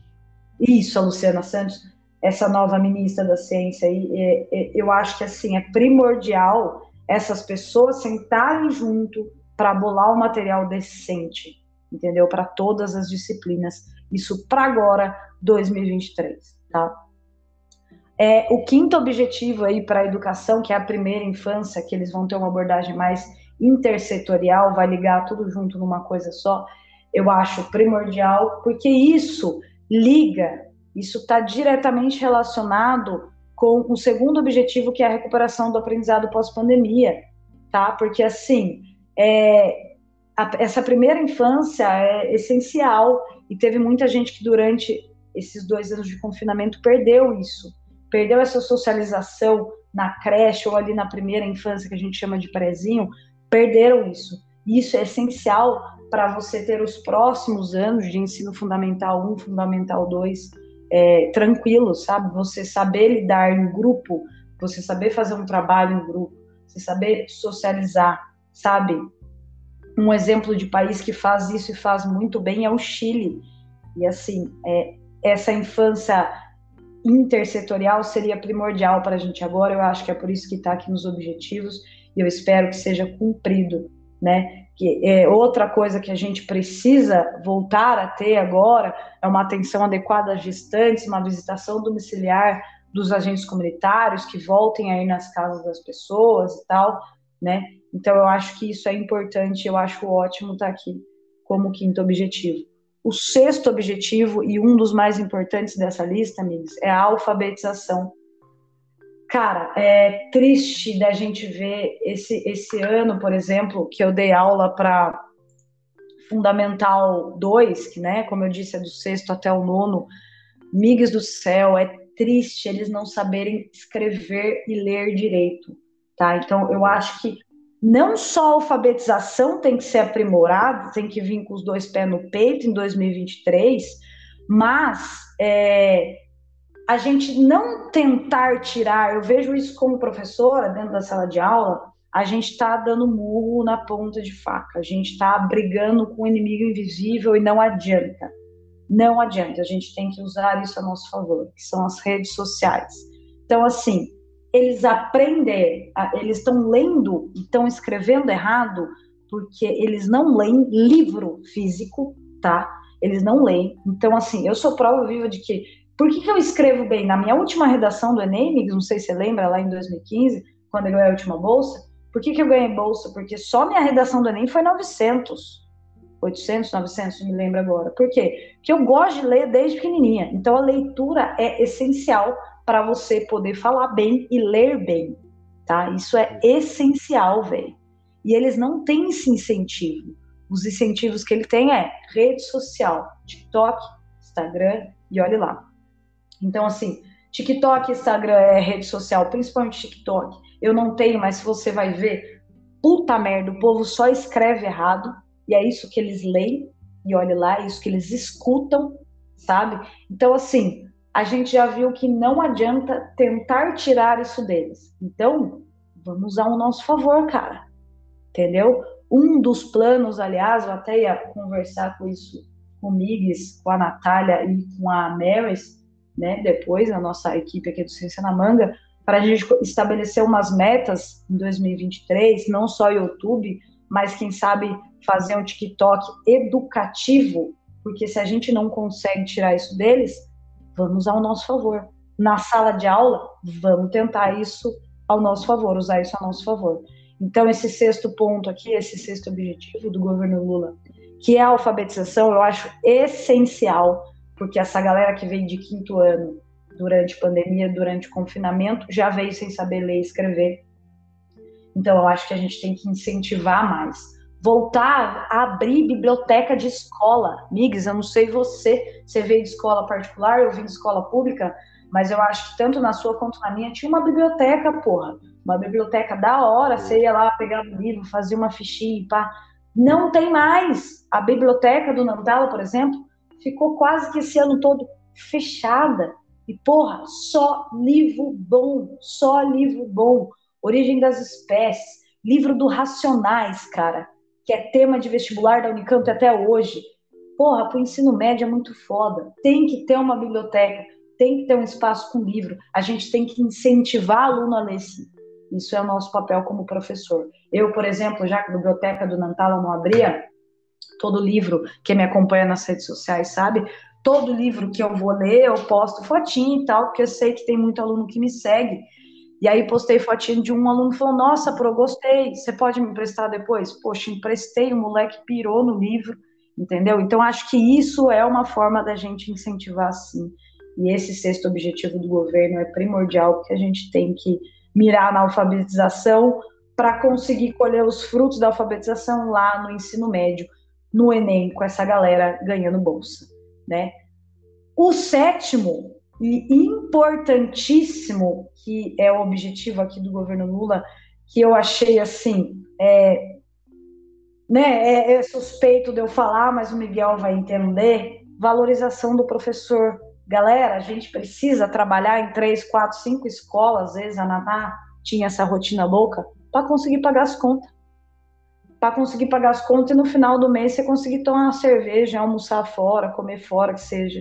Isso, a Luciana Santos, essa nova ministra da Ciência aí, é, é, eu acho que assim é primordial essas pessoas sentarem junto para bolar o um material decente, entendeu? Para todas as disciplinas. Isso para agora, 2023, tá? É, o quinto objetivo aí para a educação, que é a primeira infância, que eles vão ter uma abordagem mais intersetorial, vai ligar tudo junto numa coisa só, eu acho primordial, porque isso liga, isso está diretamente relacionado com o segundo objetivo, que é a recuperação do aprendizado pós-pandemia, tá? Porque, assim, é, a, essa primeira infância é essencial e teve muita gente que durante esses dois anos de confinamento perdeu isso, perdeu essa socialização na creche ou ali na primeira infância que a gente chama de prezinho, perderam isso. Isso é essencial para você ter os próximos anos de ensino fundamental 1, fundamental 2 é, tranquilos, sabe? Você saber lidar em grupo, você saber fazer um trabalho em grupo, você saber socializar, sabe? Um exemplo de país que faz isso e faz muito bem é o Chile. E assim, é, essa infância intersetorial seria primordial para a gente agora. Eu acho que é por isso que está aqui nos objetivos e eu espero que seja cumprido, né? Que é outra coisa que a gente precisa voltar a ter agora é uma atenção adequada às gestantes, uma visitação domiciliar dos agentes comunitários que voltem aí nas casas das pessoas e tal, né? Então eu acho que isso é importante, eu acho ótimo estar aqui como quinto objetivo. O sexto objetivo e um dos mais importantes dessa lista, amigos, é a alfabetização Cara, é triste da gente ver esse, esse ano, por exemplo, que eu dei aula para Fundamental 2, que, né, como eu disse, é do sexto até o nono. Migas do céu, é triste eles não saberem escrever e ler direito, tá? Então, eu acho que não só a alfabetização tem que ser aprimorada, tem que vir com os dois pés no peito em 2023, mas é, a gente não tentar tirar, eu vejo isso como professora dentro da sala de aula, a gente está dando murro na ponta de faca, a gente está brigando com o inimigo invisível e não adianta. Não adianta, a gente tem que usar isso a nosso favor, que são as redes sociais. Então, assim, eles aprendem, eles estão lendo, estão escrevendo errado, porque eles não leem livro físico, tá? Eles não leem. Então, assim, eu sou prova viva de que por que, que eu escrevo bem? Na minha última redação do Enem, não sei se você lembra, lá em 2015, quando eu ganhei a última bolsa, por que, que eu ganhei bolsa? Porque só minha redação do Enem foi 900. 800, 900, não me lembro agora. Por quê? Porque eu gosto de ler desde pequenininha. Então, a leitura é essencial para você poder falar bem e ler bem, tá? Isso é essencial, velho. E eles não têm esse incentivo. Os incentivos que ele tem é rede social, TikTok, Instagram e olhe lá. Então, assim, TikTok, Instagram é rede social, principalmente TikTok. Eu não tenho, mas se você vai ver, puta merda, o povo só escreve errado, e é isso que eles leem, e olhe lá, é isso que eles escutam, sabe? Então, assim, a gente já viu que não adianta tentar tirar isso deles. Então, vamos usar o nosso favor, cara. Entendeu? Um dos planos, aliás, eu até ia conversar com isso com o Migues, com a Natália e com a Maris, né, depois, a nossa equipe aqui do Ciência na Manga, para a gente estabelecer umas metas em 2023, não só YouTube, mas quem sabe fazer um TikTok educativo, porque se a gente não consegue tirar isso deles, vamos ao nosso favor. Na sala de aula, vamos tentar isso ao nosso favor, usar isso a nosso favor. Então, esse sexto ponto aqui, esse sexto objetivo do governo Lula, que é a alfabetização, eu acho essencial, porque essa galera que veio de quinto ano durante pandemia, durante confinamento, já veio sem saber ler e escrever. Então, eu acho que a gente tem que incentivar mais. Voltar a abrir biblioteca de escola. Migs, eu não sei você, você veio de escola particular, eu vim de escola pública, mas eu acho que tanto na sua quanto na minha tinha uma biblioteca, porra. Uma biblioteca da hora, você ia lá pegar o livro, fazia uma fichinha e pá. Não tem mais. A biblioteca do Nantala, por exemplo, ficou quase que esse ano todo fechada. E, porra, só livro bom, só livro bom. Origem das Espécies, livro do Racionais, cara, que é tema de vestibular da Unicamp até hoje. Porra, pro ensino médio é muito foda. Tem que ter uma biblioteca, tem que ter um espaço com livro. A gente tem que incentivar aluno a ler sim. Isso é o nosso papel como professor. Eu, por exemplo, já que a biblioteca do Nantala não abria, todo livro que me acompanha nas redes sociais sabe, todo livro que eu vou ler, eu posto fotinho e tal, porque eu sei que tem muito aluno que me segue. E aí postei fotinho de um aluno falou: "Nossa, pro, gostei. Você pode me emprestar depois?" Poxa, emprestei, o moleque pirou no livro, entendeu? Então acho que isso é uma forma da gente incentivar sim. E esse sexto objetivo do governo é primordial, porque a gente tem que mirar na alfabetização para conseguir colher os frutos da alfabetização lá no ensino médio, no Enem, com essa galera ganhando bolsa, né? O sétimo e importantíssimo, que é o objetivo aqui do governo Lula, que eu achei assim, é, né, é, é suspeito de eu falar, mas o Miguel vai entender, valorização do professor, Galera, a gente precisa trabalhar em três, quatro, cinco escolas, às vezes a Naná tinha essa rotina louca, para conseguir pagar as contas. Para conseguir pagar as contas e no final do mês você conseguir tomar uma cerveja, almoçar fora, comer fora, que seja.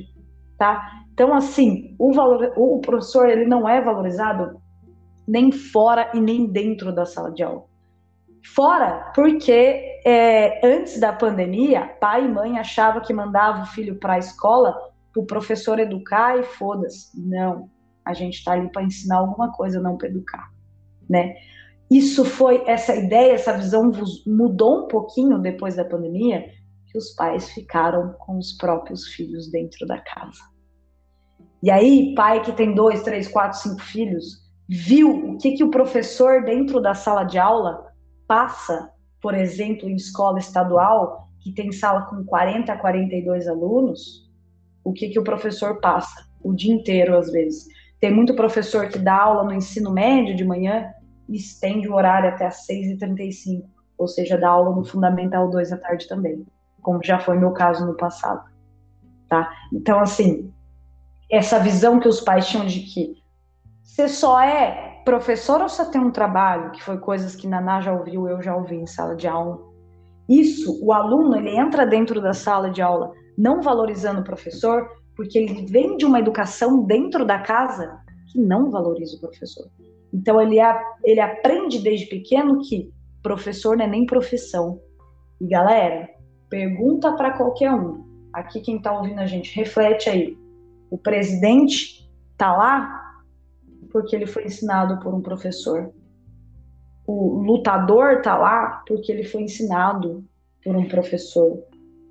Tá? Então, assim, o, valor, o professor ele não é valorizado nem fora e nem dentro da sala de aula. Fora, porque é, antes da pandemia, pai e mãe achavam que mandava o filho para a escola o professor educar e foda-se. Não, a gente está ali para ensinar alguma coisa, não para educar, né? Isso foi essa ideia, essa visão mudou um pouquinho depois da pandemia, que os pais ficaram com os próprios filhos dentro da casa. E aí, pai que tem dois, três, quatro, cinco filhos, viu o que, que o professor dentro da sala de aula passa, por exemplo, em escola estadual, que tem sala com 40 a 42 alunos, o que, que o professor passa o dia inteiro, às vezes. Tem muito professor que dá aula no ensino médio de manhã estende o horário até às 6h35, ou seja, dá aula no Fundamental 2 à tarde também, como já foi meu caso no passado. Tá? Então, assim, essa visão que os pais tinham de que você só é professor ou você tem um trabalho, que foi coisas que Naná já ouviu, eu já ouvi em sala de aula. Isso, o aluno, ele entra dentro da sala de aula não valorizando o professor, porque ele vem de uma educação dentro da casa que não valoriza o professor. Então ele, ele aprende desde pequeno que professor não é nem profissão. E galera, pergunta para qualquer um. Aqui quem está ouvindo a gente, reflete aí. O presidente tá lá porque ele foi ensinado por um professor. O lutador tá lá porque ele foi ensinado por um professor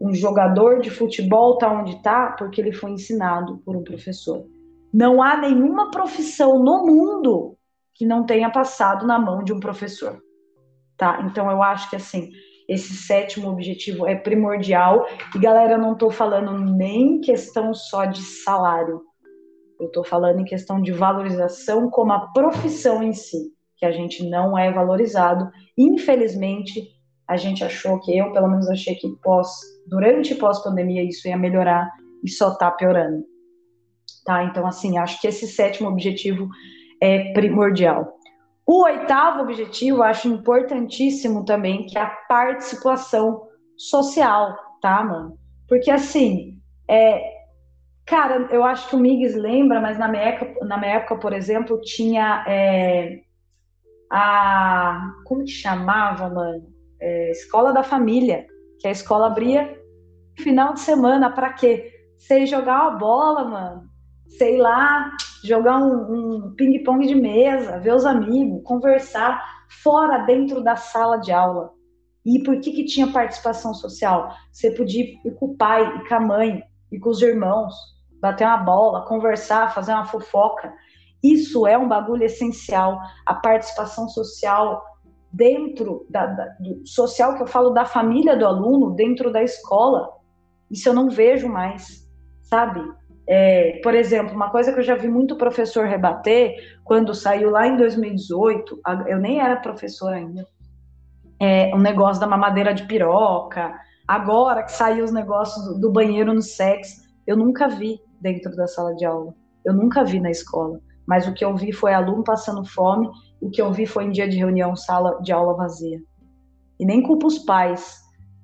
um jogador de futebol tá onde tá porque ele foi ensinado por um professor. Não há nenhuma profissão no mundo que não tenha passado na mão de um professor, tá? Então eu acho que assim, esse sétimo objetivo é primordial. E galera, eu não estou falando nem questão só de salário. Eu estou falando em questão de valorização como a profissão em si, que a gente não é valorizado. Infelizmente, a gente achou que eu, pelo menos, achei que pós, durante pós-pandemia isso ia melhorar e só está piorando. Tá? Então, assim, acho que esse sétimo objetivo é primordial. O oitavo objetivo, acho importantíssimo também, que é a participação social, tá, mano? Porque, assim, é, cara, eu acho que o Migues lembra, mas na minha época, na minha época por exemplo, tinha é, a. Como que chamava, mano? É, escola da família, que a escola abria final de semana, para quê? Você jogar uma bola, mano sei lá, jogar um, um ping-pong de mesa, ver os amigos, conversar fora, dentro da sala de aula. E por que, que tinha participação social? Você podia ir com o pai e com a mãe e com os irmãos, bater uma bola, conversar, fazer uma fofoca. Isso é um bagulho essencial. A participação social dentro da, da do social que eu falo da família do aluno, dentro da escola. Isso eu não vejo mais, sabe? É, por exemplo, uma coisa que eu já vi muito professor rebater, quando saiu lá em 2018, eu nem era professor ainda, é, um negócio da mamadeira de piroca, agora que saiu os negócios do banheiro no sexo, eu nunca vi dentro da sala de aula, eu nunca vi na escola, mas o que eu vi foi aluno passando fome, o que eu vi foi em dia de reunião, sala de aula vazia. E nem culpa os pais,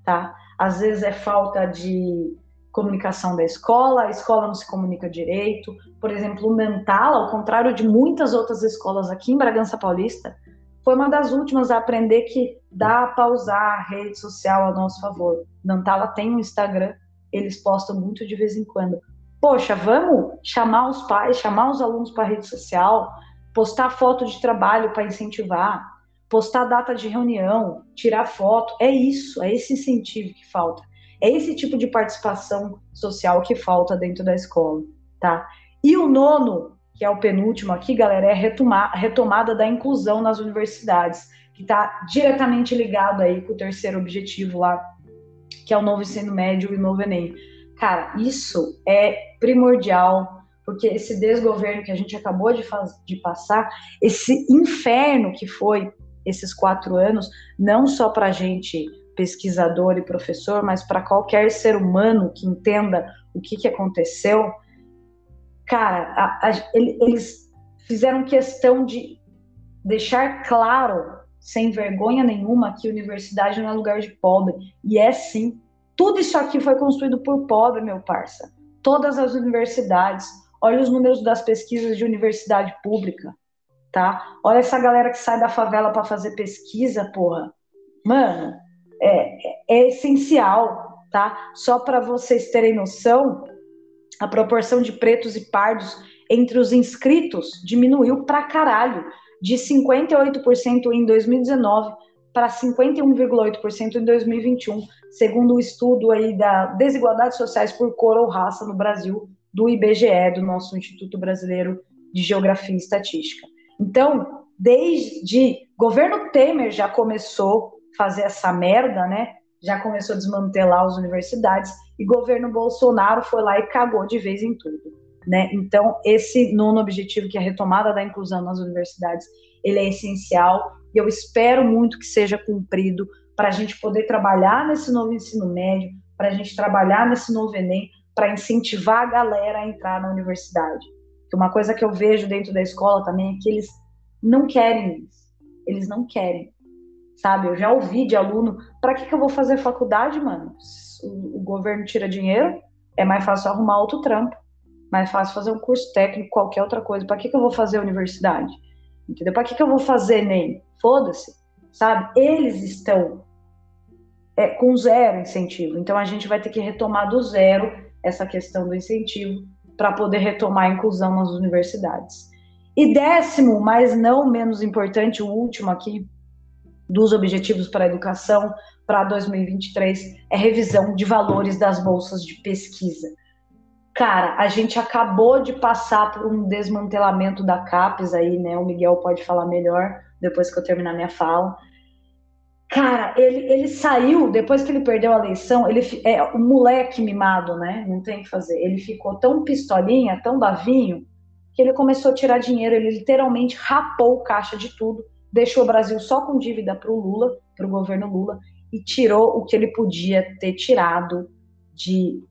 tá? Às vezes é falta de comunicação da escola, a escola não se comunica direito. Por exemplo, o Mental, ao contrário de muitas outras escolas aqui em Bragança Paulista, foi uma das últimas a aprender que dá para usar a rede social a nosso favor. Nantala tem um Instagram, eles postam muito de vez em quando. Poxa, vamos chamar os pais, chamar os alunos para a rede social, postar foto de trabalho para incentivar, postar data de reunião, tirar foto. É isso, é esse incentivo que falta. É esse tipo de participação social que falta dentro da escola, tá? E o nono, que é o penúltimo aqui, galera, é a retomada da inclusão nas universidades, que está diretamente ligado aí com o terceiro objetivo lá, que é o novo ensino médio e o novo Enem. Cara, isso é primordial, porque esse desgoverno que a gente acabou de, de passar, esse inferno que foi esses quatro anos, não só para a gente pesquisador e professor, mas para qualquer ser humano que entenda o que, que aconteceu, cara, a, a, eles fizeram questão de deixar claro, sem vergonha nenhuma, que universidade não é lugar de pobre. E é sim. Tudo isso aqui foi construído por pobre, meu parça. Todas as universidades. Olha os números das pesquisas de universidade pública, tá? Olha essa galera que sai da favela para fazer pesquisa, porra. Mano, é, é essencial, tá? Só para vocês terem noção, a proporção de pretos e pardos entre os inscritos diminuiu pra caralho, de 58% em 2019 para 51,8% em 2021, segundo o estudo aí da desigualdades sociais por cor ou raça no Brasil do IBGE, do nosso Instituto Brasileiro de Geografia e Estatística. Então, desde governo Temer já começou fazer essa merda, né? Já começou a desmantelar as universidades e governo Bolsonaro foi lá e cagou de vez em tudo, né? Então, esse nono objetivo, que é a retomada da inclusão nas universidades, ele é essencial e eu espero muito que seja cumprido para a gente poder trabalhar nesse novo ensino médio, para a gente trabalhar nesse novo Enem, para incentivar a galera a entrar na universidade. Que uma coisa que eu vejo dentro da escola também é que eles não querem isso. Eles não querem sabe? Eu já ouvi de aluno, para que, que eu vou fazer faculdade, mano? O, o, governo tira dinheiro, é mais fácil arrumar outro trampo, mais fácil fazer um curso técnico, qualquer outra coisa. Para que, que eu vou fazer universidade? Entendeu? Para que, que eu vou fazer nem? Foda-se, sabe? Eles estão é, com zero incentivo. Então a gente vai ter que retomar do zero essa questão do incentivo para poder retomar a inclusão nas universidades. E décimo, mas não menos importante, o último aqui, dos Objetivos para a Educação para 2023 é revisão de valores das bolsas de pesquisa. Cara, a gente acabou de passar por um desmantelamento da CAPES aí, né? O Miguel pode falar melhor depois que eu terminar minha fala. Cara, ele, ele saiu, depois que ele perdeu a eleição, ele é o moleque mimado, né? Não tem o que fazer. Ele ficou tão pistolinha, tão davinho, que ele começou a tirar dinheiro. Ele literalmente rapou o caixa de tudo, deixou o Brasil só com dívida para o Lula, para o governo Lula, e tirou o que ele podia ter tirado de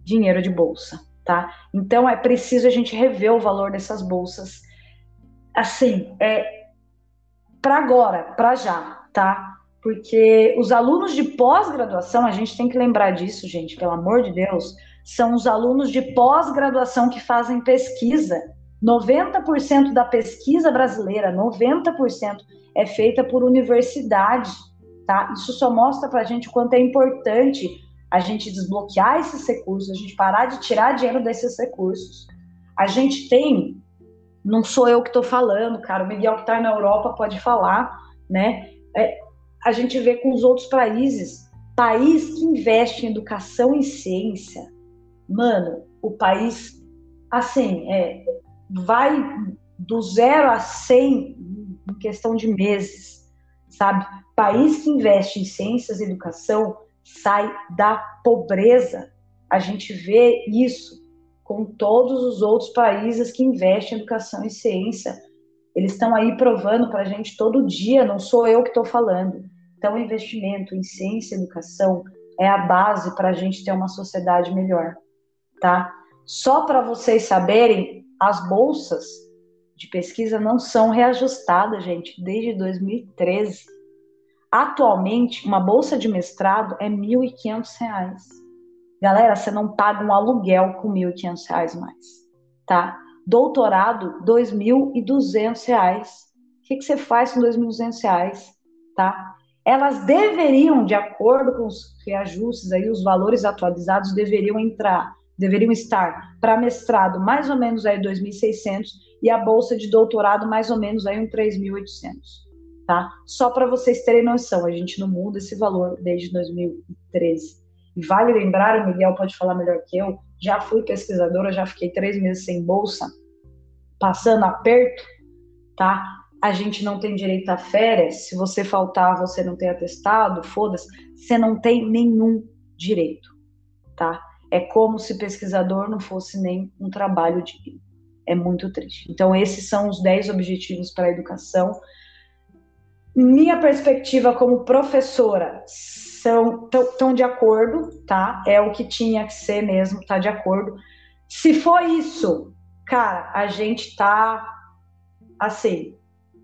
dinheiro de bolsa, tá? Então é preciso a gente rever o valor dessas bolsas, assim, é para agora, para já, tá? porque os alunos de pós-graduação, a gente tem que lembrar disso, gente, pelo amor de Deus, são os alunos de pós-graduação que fazem pesquisa. 90% da pesquisa brasileira, 90% é feita por universidade, tá? Isso só mostra para a gente o quanto é importante a gente desbloquear esses recursos, a gente parar de tirar dinheiro desses recursos. A gente tem, não sou eu que estou falando, cara, o Miguel que está na Europa pode falar, né? É, a gente vê com os outros países. País que investe em educação e ciência, mano, o país, assim, é, vai do zero a 100 em questão de meses, sabe? País que investe em ciências e educação sai da pobreza. A gente vê isso com todos os outros países que investem em educação e ciência. Eles estão aí provando para a gente todo dia, não sou eu que estou falando. Então, investimento em ciência e educação é a base para a gente ter uma sociedade melhor, tá? Só para vocês saberem, as bolsas de pesquisa não são reajustadas, gente, desde 2013. Atualmente, uma bolsa de mestrado é R$ 1.500. Galera, você não paga um aluguel com R$ 1.500 mais, tá? Doutorado, R$ 2.200. O que, você faz com R$ 2.200, tá? elas deveriam, de acordo com os reajustes aí, os valores atualizados deveriam entrar, deveriam estar para mestrado mais ou menos aí 2.600 e a bolsa de doutorado mais ou menos aí um 3.800, tá? Só para vocês terem noção, a gente não muda esse valor desde 2013. E vale lembrar, o Miguel pode falar melhor que eu, já fui pesquisadora, já fiquei três meses sem bolsa, passando aperto, tá? a gente não tem direito a férias, se você faltar, você não tem atestado, foda-se, você não tem nenhum direito, tá? É como se pesquisador não fosse nem um trabalho digno. É muito triste. Então, esses são os 10 objetivos para a educação. Minha perspectiva como professora são tão de acordo, tá? É o que tinha que ser mesmo, tá de acordo. Se for isso, cara, a gente tá assim,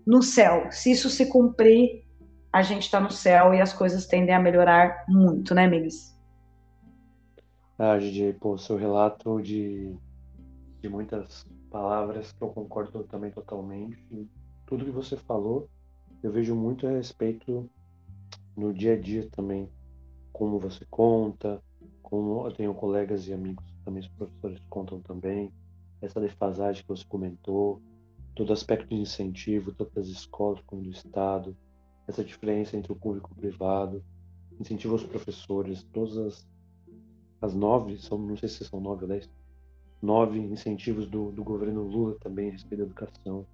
no céu. Se isso se cumprir, a gente está no céu e as coisas tendem a melhorar muito, né, Migs? Ah, Gigi, pô, seu relato de, de muitas palavras que eu concordo também totalmente. Tudo que você falou, eu vejo muito a respeito no dia a dia também, como você conta, como eu tenho colegas e amigos também, os professores contam também, essa defasagem que você comentou, todo aspecto de incentivo, tanto das escolas como do Estado, essa diferença entre o público e o privado, incentivo aos professores, todas as, as nove, são, não sei se são nove ou dez, nove incentivos do, do governo Lula também a respeito da educação.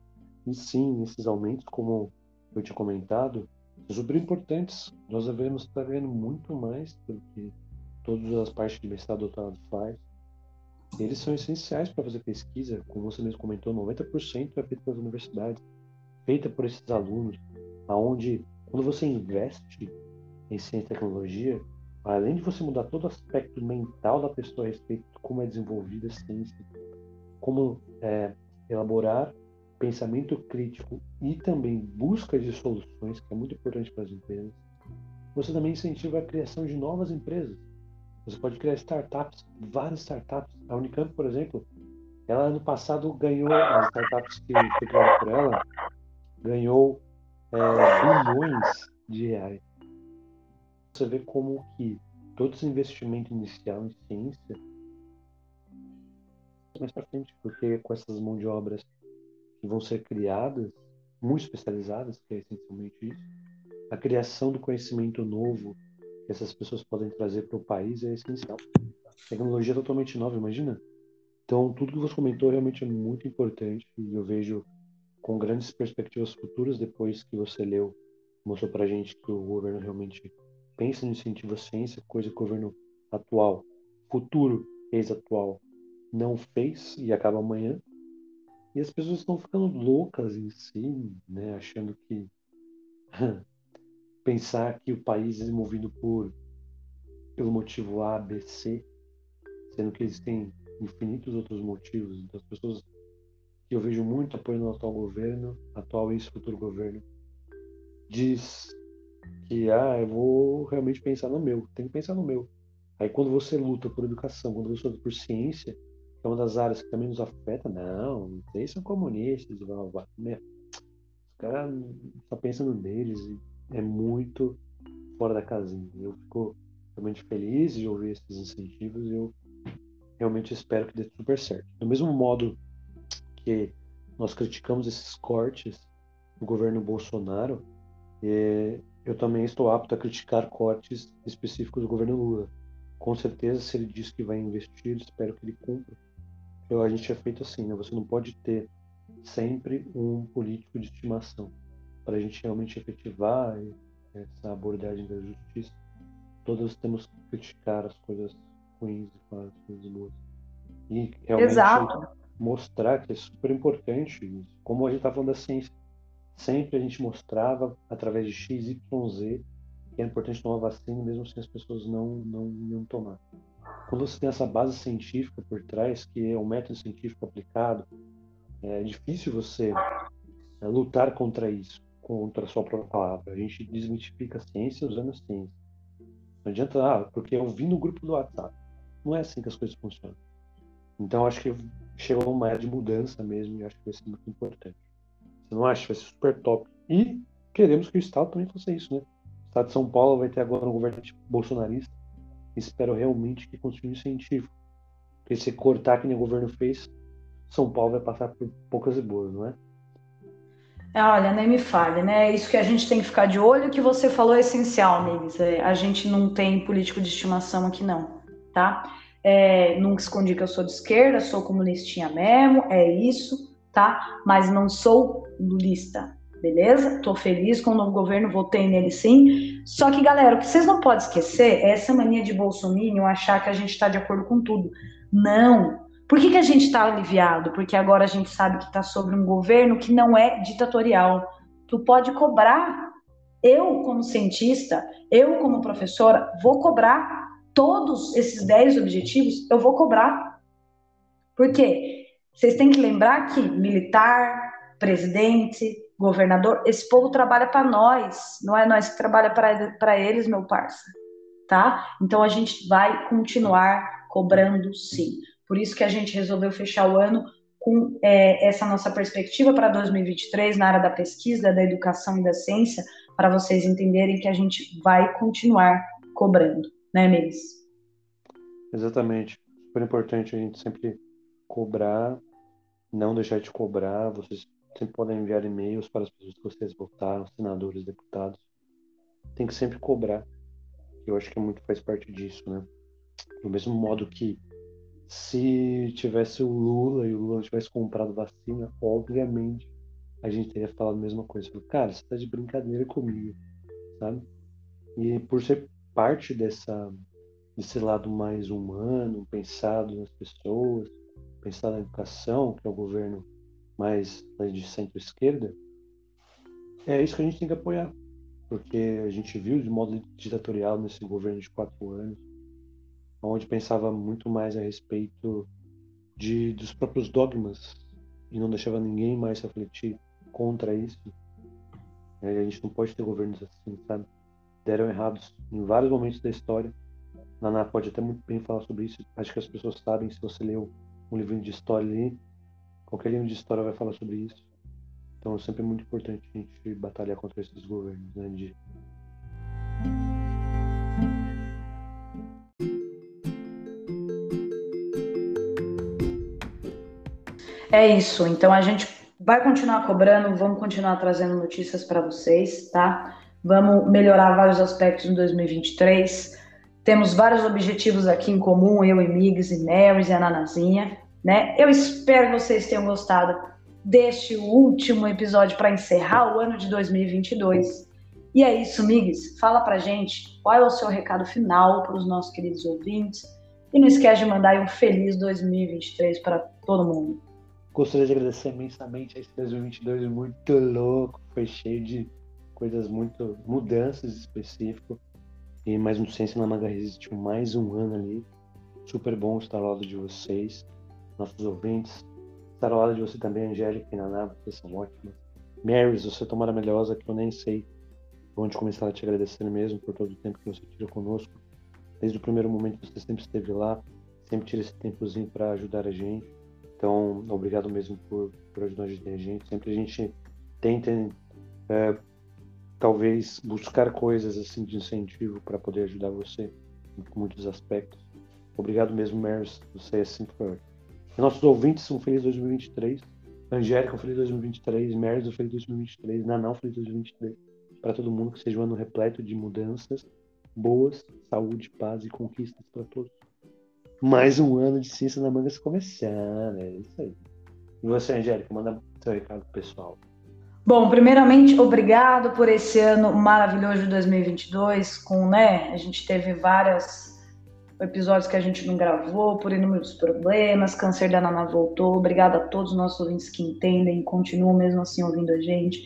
E sim, esses aumentos, como eu tinha comentado, são super importantes. Nós devemos estar vendo muito mais do que todas as partes de mestrado doutorado faz eles são essenciais para fazer pesquisa, como você mesmo comentou, 90% é feito pelas universidades, feita por esses alunos, aonde quando você investe em ciência e tecnologia, além de você mudar todo o aspecto mental da pessoa a respeito de como é desenvolvida a ciência, como é, elaborar pensamento crítico e também busca de soluções, que é muito importante para as empresas, você também incentiva a criação de novas empresas. Você pode criar startups, várias startups. A Unicamp, por exemplo, ela ano passado ganhou, as startups que foi criada por ela, ganhou é, bilhões de reais. Você vê como que todo esse investimento inicial em ciência mais para frente, porque com essas mãos de obras que vão ser criadas, muito especializadas, que é essencialmente isso, a criação do conhecimento novo que essas pessoas podem trazer para o país é essencial. Tecnologia totalmente nova, imagina. Então, tudo que você comentou realmente é muito importante e eu vejo com grandes perspectivas futuras depois que você leu mostrou para gente que o governo realmente pensa no incentivo à ciência, coisa que o governo atual, futuro ex-atual, não fez e acaba amanhã. E as pessoas estão ficando loucas em si, né, achando que <laughs> pensar que o país é movido por pelo motivo A, B, C, sendo que existem infinitos outros motivos. Então, as pessoas que eu vejo muito apoio no atual governo, atual e futuro governo, diz que ah, eu vou realmente pensar no meu, tem que pensar no meu. Aí quando você luta por educação, quando você luta por ciência, que é uma das áreas que também nos afeta, não, vocês são comunistas, blá, blá, blá. Né? Os caras só pensando neles é muito fora da casinha. Eu fico realmente feliz de ouvir esses incentivos e eu realmente espero que dê super certo. Do mesmo modo que nós criticamos esses cortes do governo Bolsonaro, é, eu também estou apto a criticar cortes específicos do governo Lula. Com certeza, se ele diz que vai investir, espero que ele cumpra. Eu, a gente é feito assim, né? Você não pode ter sempre um político de estimação. Para a gente realmente efetivar essa abordagem da justiça, todos temos que criticar as coisas ruins e falar as coisas boas. E realmente Exato. mostrar que é super importante, como a gente está falando da ciência, sempre a gente mostrava através de X, Y, Z que é importante tomar vacina mesmo se as pessoas não não iam tomar. Quando você tem essa base científica por trás, que é um método científico aplicado, é difícil você é, lutar contra isso, contra a sua própria palavra. A gente desmitifica a ciência usando a ciência. Não adianta, ah, porque eu vi no grupo do WhatsApp. Não é assim que as coisas funcionam. Então acho que chegou uma era de mudança mesmo e acho que vai ser muito importante. Você não acha? Vai ser super top. E queremos que o Estado também faça isso, né? O Estado de São Paulo vai ter agora um governo bolsonarista. Espero realmente que continue científico. Porque se cortar que nem o governo fez, São Paulo vai passar por poucas e boas, não é? É, olha, nem me fale, né? É isso que a gente tem que ficar de olho, que você falou é essencial, Migs. É, a gente não tem político de estimação aqui, não, tá? É, nunca escondi que eu sou de esquerda, sou comunistinha mesmo, é isso, tá? Mas não sou lulista, beleza? Tô feliz com o novo governo, votei nele sim. Só que, galera, o que vocês não podem esquecer é essa mania de Bolsonaro achar que a gente está de acordo com tudo. Não. Por que, que a gente está aliviado? Porque agora a gente sabe que está sobre um governo que não é ditatorial. Tu pode cobrar. Eu, como cientista, eu, como professora, vou cobrar todos esses 10 objetivos, eu vou cobrar. Por quê? Vocês têm que lembrar que militar, presidente, governador, esse povo trabalha para nós, não é nós que trabalha para eles, meu parça, tá? Então a gente vai continuar cobrando sim. Por isso que a gente resolveu fechar o ano com é, essa nossa perspectiva para 2023 na área da pesquisa, da educação e da ciência, para vocês entenderem que a gente vai continuar cobrando, né, Melis? Exatamente. Super importante a gente sempre cobrar, não deixar de cobrar. Vocês sempre podem enviar e-mails para as pessoas que vocês votaram, senadores, deputados. Tem que sempre cobrar. Eu acho que muito faz parte disso, né? Do mesmo modo que se tivesse o Lula e o Lula tivesse comprado vacina, obviamente a gente teria falado a mesma coisa. Cara, você tá de brincadeira comigo, sabe? E por ser parte dessa desse lado mais humano, pensado nas pessoas, pensado na educação, que é o governo mais de centro-esquerda, é isso que a gente tem que apoiar. Porque a gente viu de modo ditatorial nesse governo de quatro anos, onde pensava muito mais a respeito de, dos próprios dogmas e não deixava ninguém mais refletir contra isso. É, a gente não pode ter governos assim, sabe? Deram errados em vários momentos da história. Naná pode até muito bem falar sobre isso. Acho que as pessoas sabem, se você leu um livrinho de história ali, qualquer livro de história vai falar sobre isso. Então é sempre muito importante a gente batalhar contra esses governos, né? De É isso. Então a gente vai continuar cobrando, vamos continuar trazendo notícias para vocês, tá? Vamos melhorar vários aspectos em 2023. Temos vários objetivos aqui em comum, eu e Migs e Marys e a Nanazinha, né? Eu espero que vocês tenham gostado deste último episódio para encerrar o ano de 2022. E é isso, Migs. Fala pra gente qual é o seu recado final para os nossos queridos ouvintes. E não esquece de mandar um feliz 2023 para todo mundo. Gostaria de agradecer imensamente esse 2022 muito louco, foi cheio de coisas muito mudanças específicas. E mais um Ciência na Manga resistiu mais um ano ali. Super bom estar ao lado de vocês, nossos ouvintes. Estar ao lado de você também, Angélica e Naná, vocês são ótimas. Marys, você é tão maravilhosa que eu nem sei onde começar a te agradecer mesmo por todo o tempo que você tira conosco. Desde o primeiro momento você sempre esteve lá, sempre tira esse tempozinho para ajudar a gente. Então, obrigado mesmo por, por ajudar a gente. Sempre a gente tenta, é, talvez, buscar coisas assim de incentivo para poder ajudar você em muitos aspectos. Obrigado mesmo, Mers. Você é sempre foi. Nossos ouvintes, um feliz 2023. Angélica, um feliz 2023. Mers, um feliz 2023. Nanão, um feliz 2023 para todo mundo, que seja um ano repleto de mudanças boas, saúde, paz e conquistas para todos. Mais um ano de ciência na manga se começando, é isso aí. E você, Angélica, manda seu recado pessoal. Bom, primeiramente, obrigado por esse ano maravilhoso de 2022, com, né, a gente teve vários episódios que a gente não gravou por inúmeros problemas, câncer da Nana voltou, obrigado a todos os nossos ouvintes que entendem, continuam mesmo assim ouvindo a gente,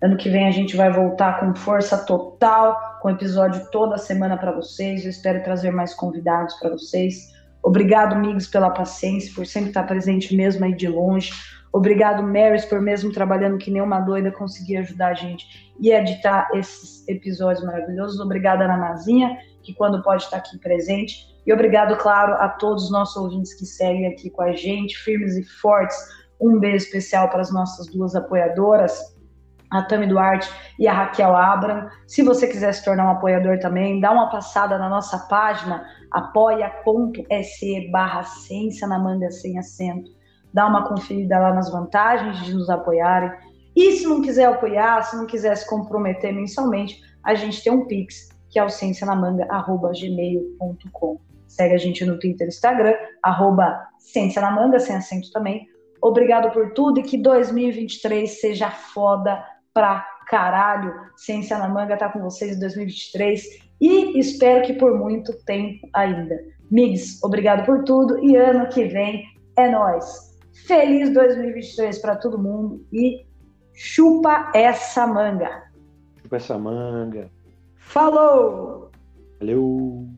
Ano que vem a gente vai voltar com força total, com episódio toda semana para vocês. Eu espero trazer mais convidados para vocês. Obrigado, amigos, pela paciência, por sempre estar presente mesmo aí de longe. Obrigado, Marys, por mesmo trabalhando que nem uma doida conseguir ajudar a gente e editar esses episódios maravilhosos. Obrigada, Nanazinha, que quando pode estar aqui presente. E obrigado, claro, a todos os nossos ouvintes que seguem aqui com a gente, firmes e fortes. Um beijo especial para as nossas duas apoiadoras, a Tami Duarte e a Raquel Abram. Se você quiser se tornar um apoiador também, dá uma passada na nossa página apoia.se barra ciência na sem acento. Dá uma conferida lá nas vantagens de nos apoiarem. E se não quiser apoiar, se não quiser se comprometer mensalmente, a gente tem um Pix, que é o ciencianamanga.gmail.com. Segue a gente no Twitter e Instagram, arroba Ciência na Manga, sem acento também. Obrigado por tudo e que 2023 seja foda pra caralho. Ciência na Manga tá com vocês em 2023 e espero que por muito tempo ainda. Migs, obrigado por tudo e ano que vem é nós. Feliz 2023 para todo mundo e chupa essa manga. Chupa essa manga. Falou! Valeu!